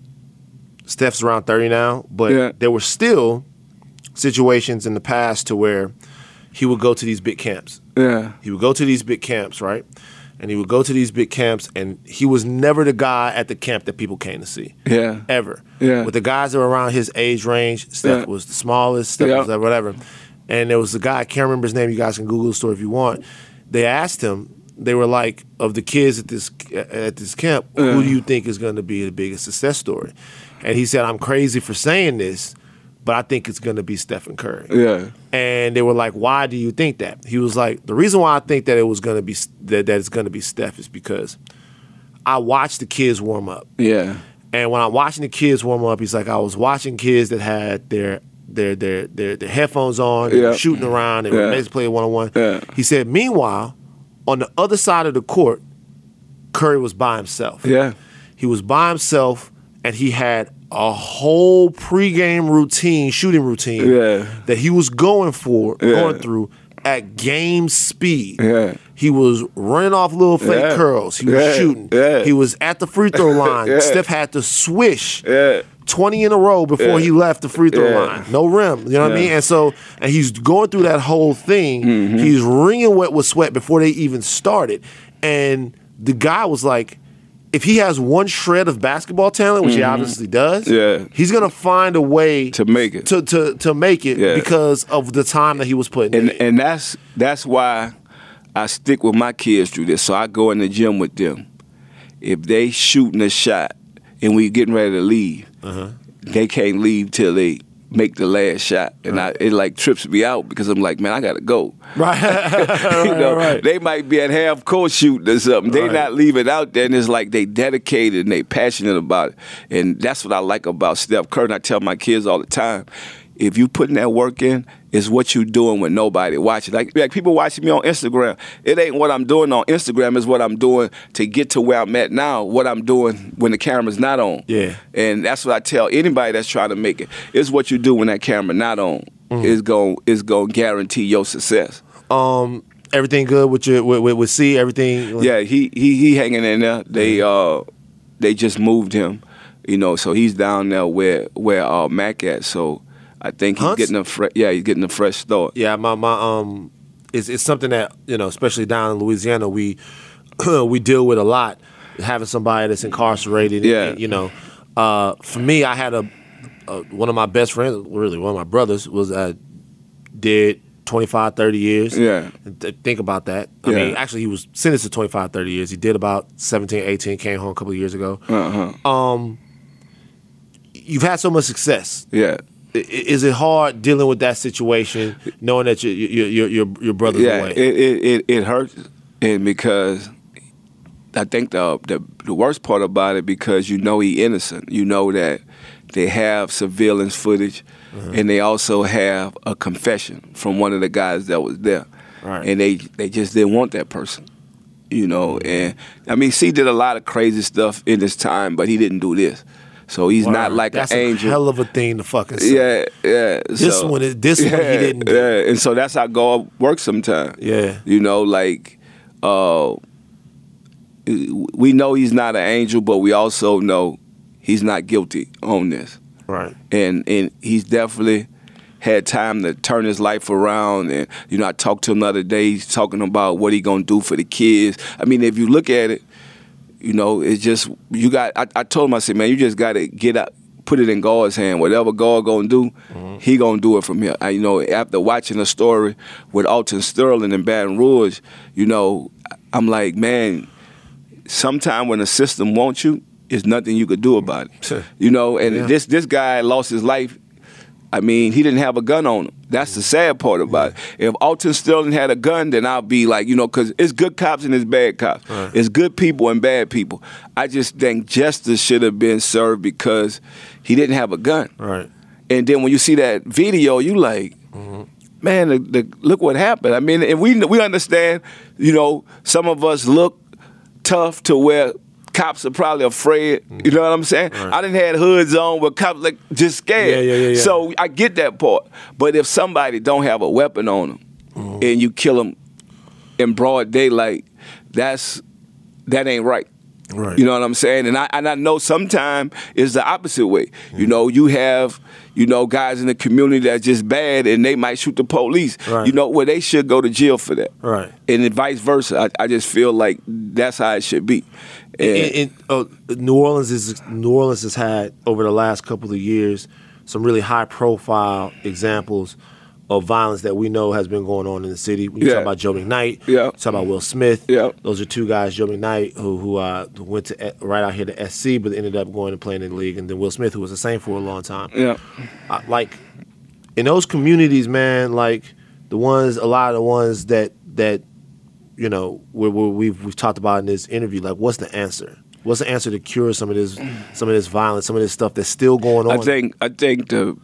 Steph's around 30 now, but yeah. there were still situations in the past to where he would go to these big camps. Yeah. He would go to these big camps, right? And he would go to these big camps, and he was never the guy at the camp that people came to see. Yeah. Ever. Yeah. With the guys that were around his age range, Steph yeah. was the smallest, Steph yeah. was whatever. And there was a guy, I can't remember his name, you guys can Google the story if you want. They asked him, they were like, of the kids at this at this camp, yeah. who do you think is going to be the biggest success story? And he said, I'm crazy for saying this, but I think it's going to be Stephen Curry. Yeah. And they were like, "Why do you think that?" He was like, "The reason why I think that it was going to be that, that it's going to be Steph is because I watched the kids warm up. Yeah. And when I'm watching the kids warm up, he's like, I was watching kids that had their their their their, their headphones on, were shooting around, they were yeah. playing one on one. He said, meanwhile, on the other side of the court, Curry was by himself. Yeah. He was by himself and he had a whole pregame routine, shooting routine yeah. that he was going for, yeah. going through at game speed. Yeah. He was running off little fake Yeah. curls. He was shooting. He was at the free throw line. Steph had to swish. Yeah. 20 in a row before he left the free throw line. No rim. You know what I mean? And so, and he's going through that whole thing. Mm-hmm. He's wringing wet with sweat before they even started. And the guy was like, if he has one shred of basketball talent, which he obviously does, Mm-hmm. Yeah. he's gonna find a way To make it. to to, to make it Yeah. because of the time that he was putting and in. and that's that's why I stick with my kids through this. So I go in the gym with them. If they shooting a shot and we getting ready to leave, Uh-huh. they can't leave till they make the last shot, and I, it like trips me out because I'm like, man, I gotta go. right. you know, right. they might be at half court shooting or something. They Right. not leaving out there, and it's like they dedicated and they passionate about it. And that's what I like about Steph Curry. And I tell my kids all the time, if you putting that work in, it's what you doing when nobody watching. Like, like people watching me on Instagram. It ain't what I'm doing on Instagram. It's what I'm doing to get to where I'm at now. What I'm doing when the camera's not on. Yeah. And that's what I tell anybody that's trying to make it. It's what you do when that camera not on. Mm-hmm. Is going is going to guarantee your success. um, everything good with your with, with, with C. Everything. Yeah, he he he hanging in there. They uh they just moved him, you know, so he's down there where where uh Mac at. So I think he's Hunts? getting a fresh yeah, he's getting a fresh start. Yeah, my my um, it's it's something that you know, especially down in Louisiana, we we deal with a lot. Having somebody that's incarcerated, Yeah. and, you know, uh, for me, I had a, a one of my best friends, really one of my brothers, was uh, did 25, 30 years. Yeah. Th- think about that. I Yeah. mean, actually, he was sentenced to 25, 30 years. He did about 17, 18, came home a couple of years ago. Uh-huh. Um, you've had so much success Yeah. Is it hard dealing with that situation, knowing that your your your your, your brother's Yeah, away? it, it it it hurts and because I think the, the the worst part about it because you know he innocent. You know that they have surveillance footage Uh-huh. and they also have a confession from one of the guys that was there. Right. And they they just didn't want that person. You know, and I mean C did a lot of crazy stuff in his time, but he didn't do this. So he's not like that's an a angel. hell of a thing to fucking say. yeah, yeah. This so- one is- this one he yeah, didn't do. Yeah, and so that's how God works sometimes. Yeah. You know, like uh we know he's not an angel, but we also know he's not guilty on this. Right. And and he's definitely had time to turn his life around and you know I talked to him the other day he's talking about what he gonna do for the kids. I mean if you look at it, you know, it's just you got I, I told him I said, man, you just gotta get up, put it in God's hand. Whatever God gonna do, mm-hmm. he gonna do it from here. I, you know, after watching the story with Alton Sterling and Baton Rouge, you know, I'm like, man, sometime when the system wants you, there's nothing you could do about it. Sure. You know, and Yeah. this this guy lost his life. I mean, he didn't have a gun on him. That's the sad part about it. If Alton Sterling had a gun, then I'll be like, you know, because it's good cops and it's bad cops. Right. It's good people and bad people. I just think justice should have been served because he didn't have a gun. Right. And then when you see that video, you like, mm-hmm. man, the, the, look what happened. I mean, and we we understand, you know, some of us look tough to where cops are probably afraid. You know what I'm saying? Right. I didn't had hoods on where cops like just scared. Yeah, yeah, yeah. So I get that part. But if somebody don't have a weapon on them Mm-hmm. and you kill them in broad daylight, that's that ain't right. Right. You know what I'm saying? And I and I know sometimes it's the opposite way. You know, you have you know guys in the community that's just bad and they might shoot the police. Right. You know, well they should go to jail for that. Right. And then vice versa. I, I just feel like that's how it should be. And, And, and, uh, New Orleans is New Orleans has had over the last couple of years some really high profile examples of violence that we know has been going on in the city. When you Yeah. talk about Joe McKnight, Yeah. you talk about Will Smith. Yeah. Those are two guys, Joe McKnight, who who uh, went to uh, right out here to SC, but ended up going and playing in the league, and then Will Smith, who was the same for a long time. yeah. I, like in those communities, man, like the ones, a lot of the ones that that you know where, where we've we've talked about in this interview. Like, what's the answer? What's the answer to cure some of this, some of this violence, some of this stuff that's still going on? I think I think the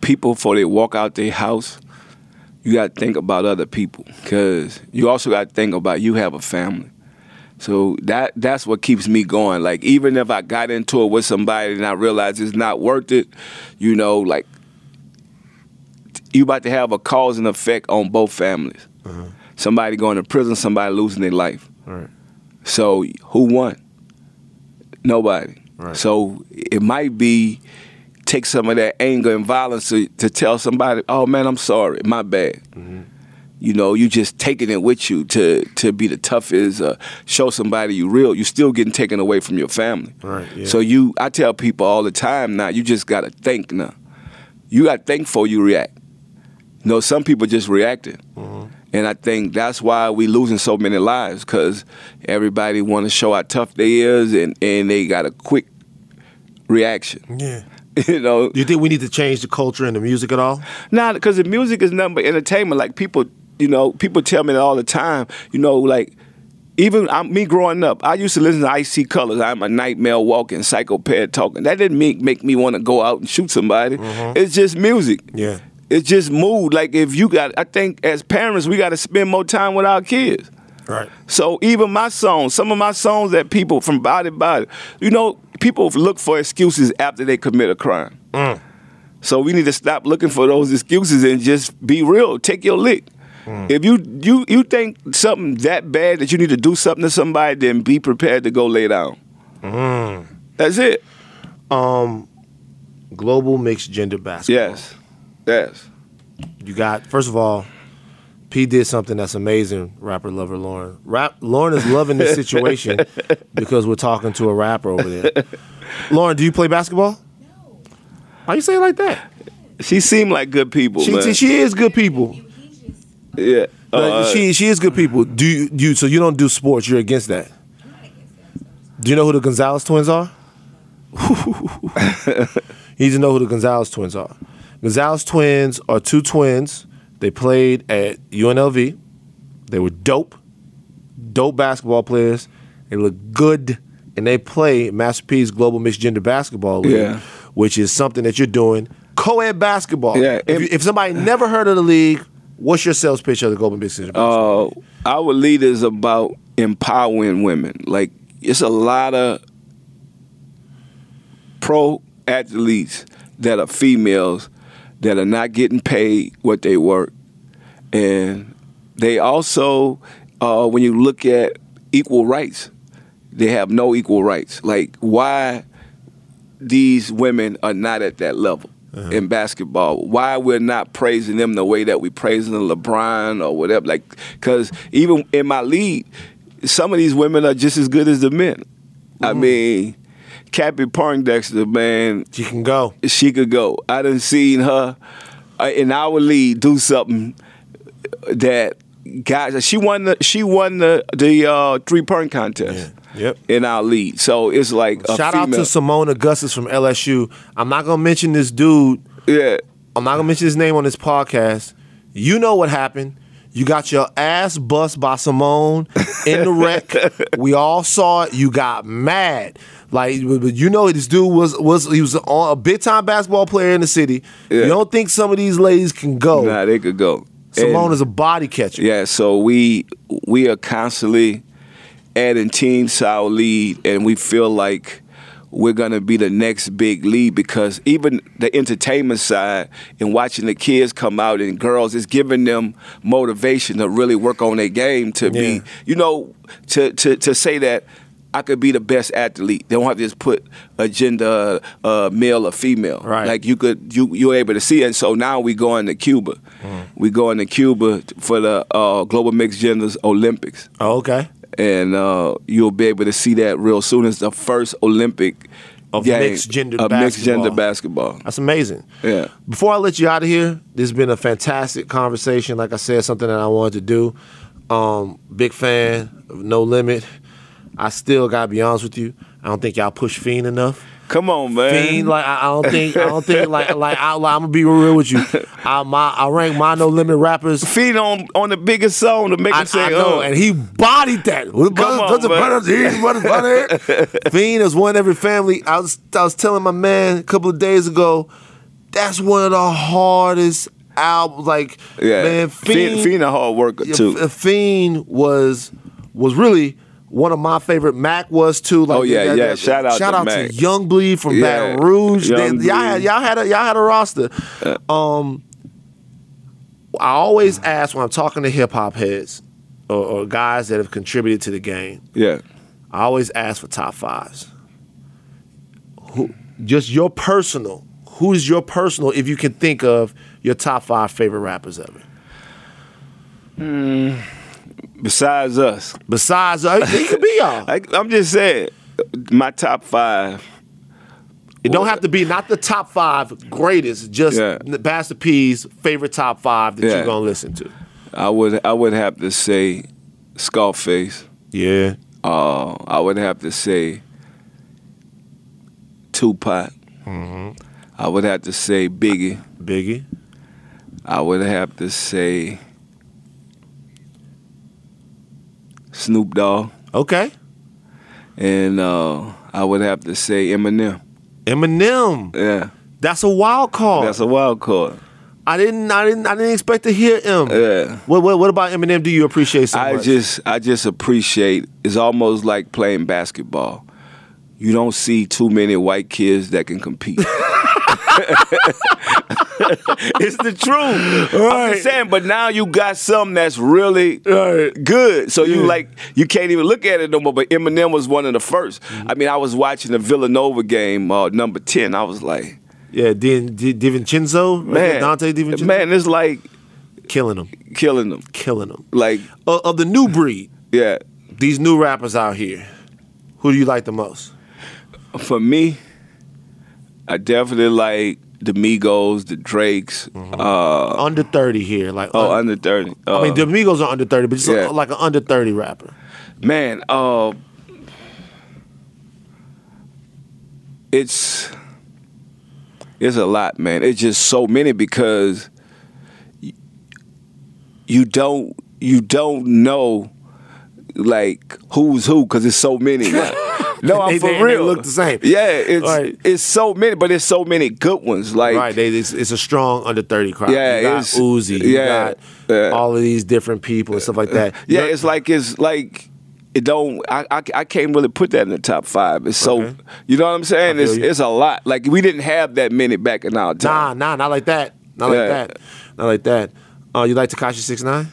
people before they walk out their house, you got to think about other people because you also got to think about you have a family. So that that's what keeps me going. Like even if I got into it with somebody and I realize it's not worth it, you know, like you about to have a cause and effect on both families. Uh-huh. Somebody going to prison, somebody losing their life. Right. So who won? Nobody. Right. So it might be take some of that anger and violence to, to tell somebody, "Oh man, I'm sorry, my bad." Mm-hmm. You know, you just taking it with you to to be the toughest, uh, show somebody you real. You're still getting taken away from your family. Right, yeah. So you, I tell people all the time now, you just gotta think now. You gotta think before you react. You know, some people just reacting. Mm-hmm. And I think that's why we losing so many lives because everybody want to show how tough they is, and, and they got a quick reaction. Yeah. you know, Do you think we need to change the culture and the music at all? Nah, because the music is nothing but entertainment. Like people, you know, people tell me that all the time. You know, like even I'm, me growing up, I used to listen to Ice-T Colors. I'm a nightmare walking, psychopath talking. That didn't make make me want to go out and shoot somebody. Mm-hmm. It's just music. Yeah. It's just mood. Like if you got, I think as parents we got to spend more time with our kids. Right. So even my songs, some of my songs that people from Bout It Bout It, you know, people look for excuses after they commit a crime. Mm. So we need to stop looking for those excuses and just be real. Take your lick. Mm. If you you you think something that bad that you need to do something to somebody, then be prepared to go lay down. Mm. That's it. Um, global mixed gender basketball. Yes, yes. You got first of all, P did something that's amazing. Rapper lover Lauren. Rap Lauren is loving this situation because we're talking to a rapper over there. Lauren, do you play basketball? No. Why you say it like that? She seemed like good people, She, man. she is good people. Yeah. Uh, she she is good people. Do you, you so you don't do sports? You're against that. Against that. Do you know who the Gonzalez twins are? you need to know who the Gonzalez twins are. Gonzalez twins are two twins. They played at UNLV. They were dope, dope basketball players. They look good, and they play Master P's Global Mixed Gender Basketball League, Yeah. which is something that you're doing. Co-ed basketball. Yeah, If, you- if somebody never heard of the league, what's your sales pitch of the Global Mixed Gender Basketball? uh, our lead is about empowering women. Like it's a lot of pro athletes that are females that are not getting paid what they work, and they also, uh, when you look at equal rights, they have no equal rights. Like why these women are not at that level in basketball. Why we're not praising them the way that we praising LeBron or whatever. Like, because even in my league, some of these women are just as good as the men. I mean, Cappie Pondexter, man, She can go. she could go. I done seen her uh, in our league do something that guys. She won the she won the the uh, three point contest. Yep. In our league, so it's like a Shout out to Seimone Augustus from LSU. I'm not gonna mention this dude. yeah. I'm not gonna mention his name on this podcast. You know what happened. You got your ass bust by Seimone in the wreck. we all saw it. You got mad. Like, you know, this dude was was he was on a big time basketball player in the city. Yeah. You don't think some of these ladies can go? Nah, they could go. Seimone And- is a body catcher. Yeah, so we we are constantly adding teams to our lead, and we feel like we're gonna be the next big lead because even the entertainment side and watching the kids come out and girls is giving them motivation to really work on their game to Yeah. be, you know, to to to say that. I could be the best athlete. They don't have to just put a gender, uh, male or female. Right. Like you could, you you're able to see it. And so now we going to Cuba. We going to Cuba for the uh, Global Mixed Genders Olympics Oh, okay. and uh, you'll be able to see that real soon. It's the first Olympic Of game mixed gender of mixed gender basketball. basketball. That's amazing. Yeah. Before I let you out of here, this has been a fantastic conversation. Like I said, something that I wanted to do. Um, big fan of No Limit. I still gotta be honest with you. I don't think y'all push Fiend enough. Come on, man. Fiend, like I, I don't think, I don't think, like, like I, am gonna be real with you. I, my, I rank my No Limit rappers. Feed on on the biggest song to make I, him say, I know, "Oh." and he bodied that. Come on, man. Fiend is one every family. I was, I was telling my man a couple of days ago, that's one of the hardest albums. Like, yeah, man, Fiend, Fiend, Fiend a hard worker too. Fiend was was really one of my favorite. Mac was too. Like, Oh, yeah, that- yeah. that- Shout out shout to out Mac. to Young Bleed from Yeah, Baton Rouge. They- y'all had y'all had a y'all had a roster. Um, I always ask when I'm talking to hip hop heads or, or guys that have contributed to the game. Yeah. I always ask for top fives. Who, just your personal. Who's your personal? If you can think of your top five favorite rappers ever. Besides us, Besides, us, it could be y'all. I, I'm just saying, my top five. It don't have to be not the top five greatest, just Yeah. Master P's favorite top five that Yeah. you're gonna listen to. I would I would have to say Scarface. Yeah. Uh, I would have to say Tupac. Mm-hmm. I would have to say Biggie. Biggie. I would have to say Snoop Dogg, Okay. and uh, I would have to say Eminem. Eminem. Yeah, That's a wild card. that's a wild card. I didn't I didn't I didn't expect to hear him. Yeah. What, what what about Eminem do you appreciate so I much? just I just appreciate it's almost like playing basketball. You don't see too many white kids that can compete. it's the truth. I'm just saying, but now you got something that's really Right. good. So you Yeah. like you can't even look at it no more. But Eminem was one of the 1st Mm-hmm. I mean, I was watching the Villanova game, uh, number ten. I was like, yeah, Di, Di, DiVincenzo, man, Donte DiVincenzo, man, it's like killing them, killing them. killing them. Like, Of, of the new breed, yeah, these new rappers out here, who do you like the most? for me, I definitely like the Migos, the Drakes. Uh, Under thirty here, like oh, un- under thirty. I Uh, mean, the Migos are under thirty, but just Yeah. like an under thirty rapper. man, uh, it's it's a lot, man. It's just so many because y- you don't you don't know like who's who because it's so many now. No, I'm They- for they- they real. look the same. Yeah, it's Right. it's so many, but it's so many good ones. Like right, they, it's, it's a strong under thirty crowd. Yeah, you got Uzi, you yeah, got yeah. all of these different people and stuff like that. Yeah, You're- it's like it's like it don't. I, I I can't really put that in the top five. It's so Okay. you know what I'm saying. It's you. it's a lot. Like we didn't have that many back in our time. Nah, nah, not like that. Not Yeah. like that. Not like that. Uh, you like Tekashi Six Nine?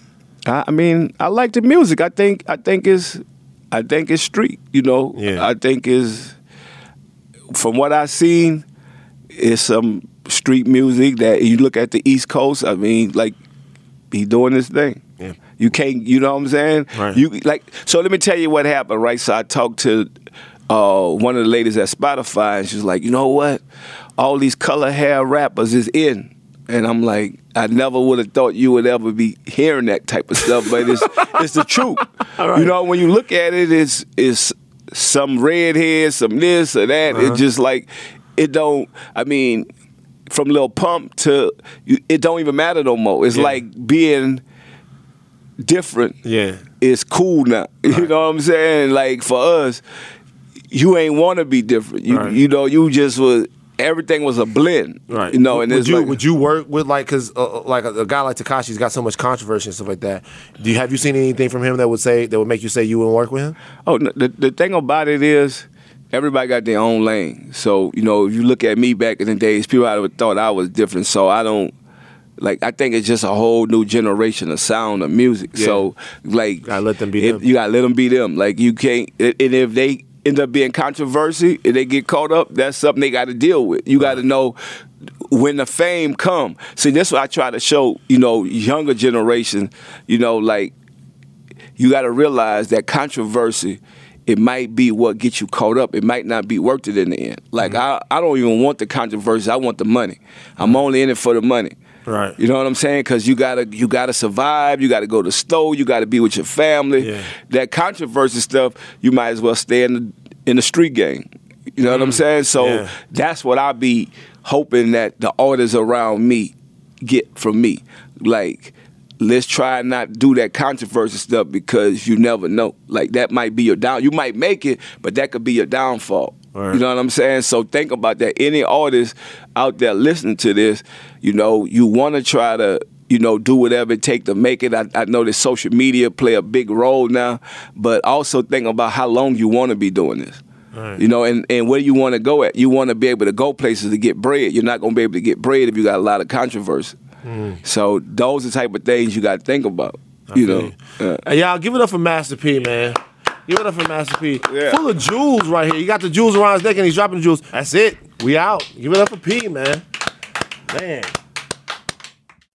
I, I mean, I like the music. I think I think it's I think it's street. You know. Yeah. I think is from what I've seen, it's some street music that you look at the East Coast. I mean, like he doing this thing. Yeah. You can't, you know what I'm saying? Right. You like so let me tell you what happened, right? So I talked to uh, one of the ladies at Spotify and she's like, you know what? All these color hair rappers is in. And I'm like, I never would have thought you would ever be hearing that type of stuff, but it's it's the truth. You know, when you look at it, it's it's some redhead, some this or that. Uh-huh. It's just like it don't. I mean, from Lil Pump to it don't even matter no more. It's Yeah. like being different Yeah. is cool now. You know what I'm saying? Like for us, you ain't want to be different. You Right. you know you just was everything was a blend. Right. You know, and would you like, would you work with like because uh, like a, a guy like Tekashi's got so much controversy and stuff like that. Do you have you seen anything from him that would say that would make you say you wouldn't work with him? Oh, the the thing about it is. Everybody got their own lane. So, you know, if you look at me back in the days, people would have thought I was different. So I don't like I think it's just a whole new generation of sound of music. Yeah. So like Gotta let them be them. You gotta let them be them. Like you can't and if they end up being controversy, if they get caught up, that's something they gotta deal with. You gotta know when the fame come. See, that's what I try to show, you know, younger generation, you know, like you got to realize that controversy it might be what gets you caught up. It might not be worth it in the end. Like mm-hmm. I, I don't even want the controversy. I want the money. I'm only in it for the money. Right. you know what i'm saying? Because you gotta you gotta survive. You gotta go to store. You gotta be with your family. Yeah. that controversy stuff you might as well stay in the in the street game you know what i'm saying so Mm. Yeah. that's what i be hoping that the artists around me get from me like let's try not do that controversy stuff because you never know like that might be your down you might make it but that could be your downfall Right. you know what i'm saying so think about that any artist out there listening to this you know you want to try to you know, do whatever it takes to make it. I, I, know that social media play a big role now, but also think about how long you want to be doing this. Right. You know, and, and where you want to go at. You want to be able to go places to get bread. You're not going to be able to get bread if you got a lot of controversy. Mm. So those are the type of things you got to think about. I you know, uh, hey, y'all give it up for Master P, man. Give it up for Master P. Yeah. Full of jewels right here. You got the jewels around his neck, and he's dropping jewels. That's it. We out. Give it up for P, man. Man.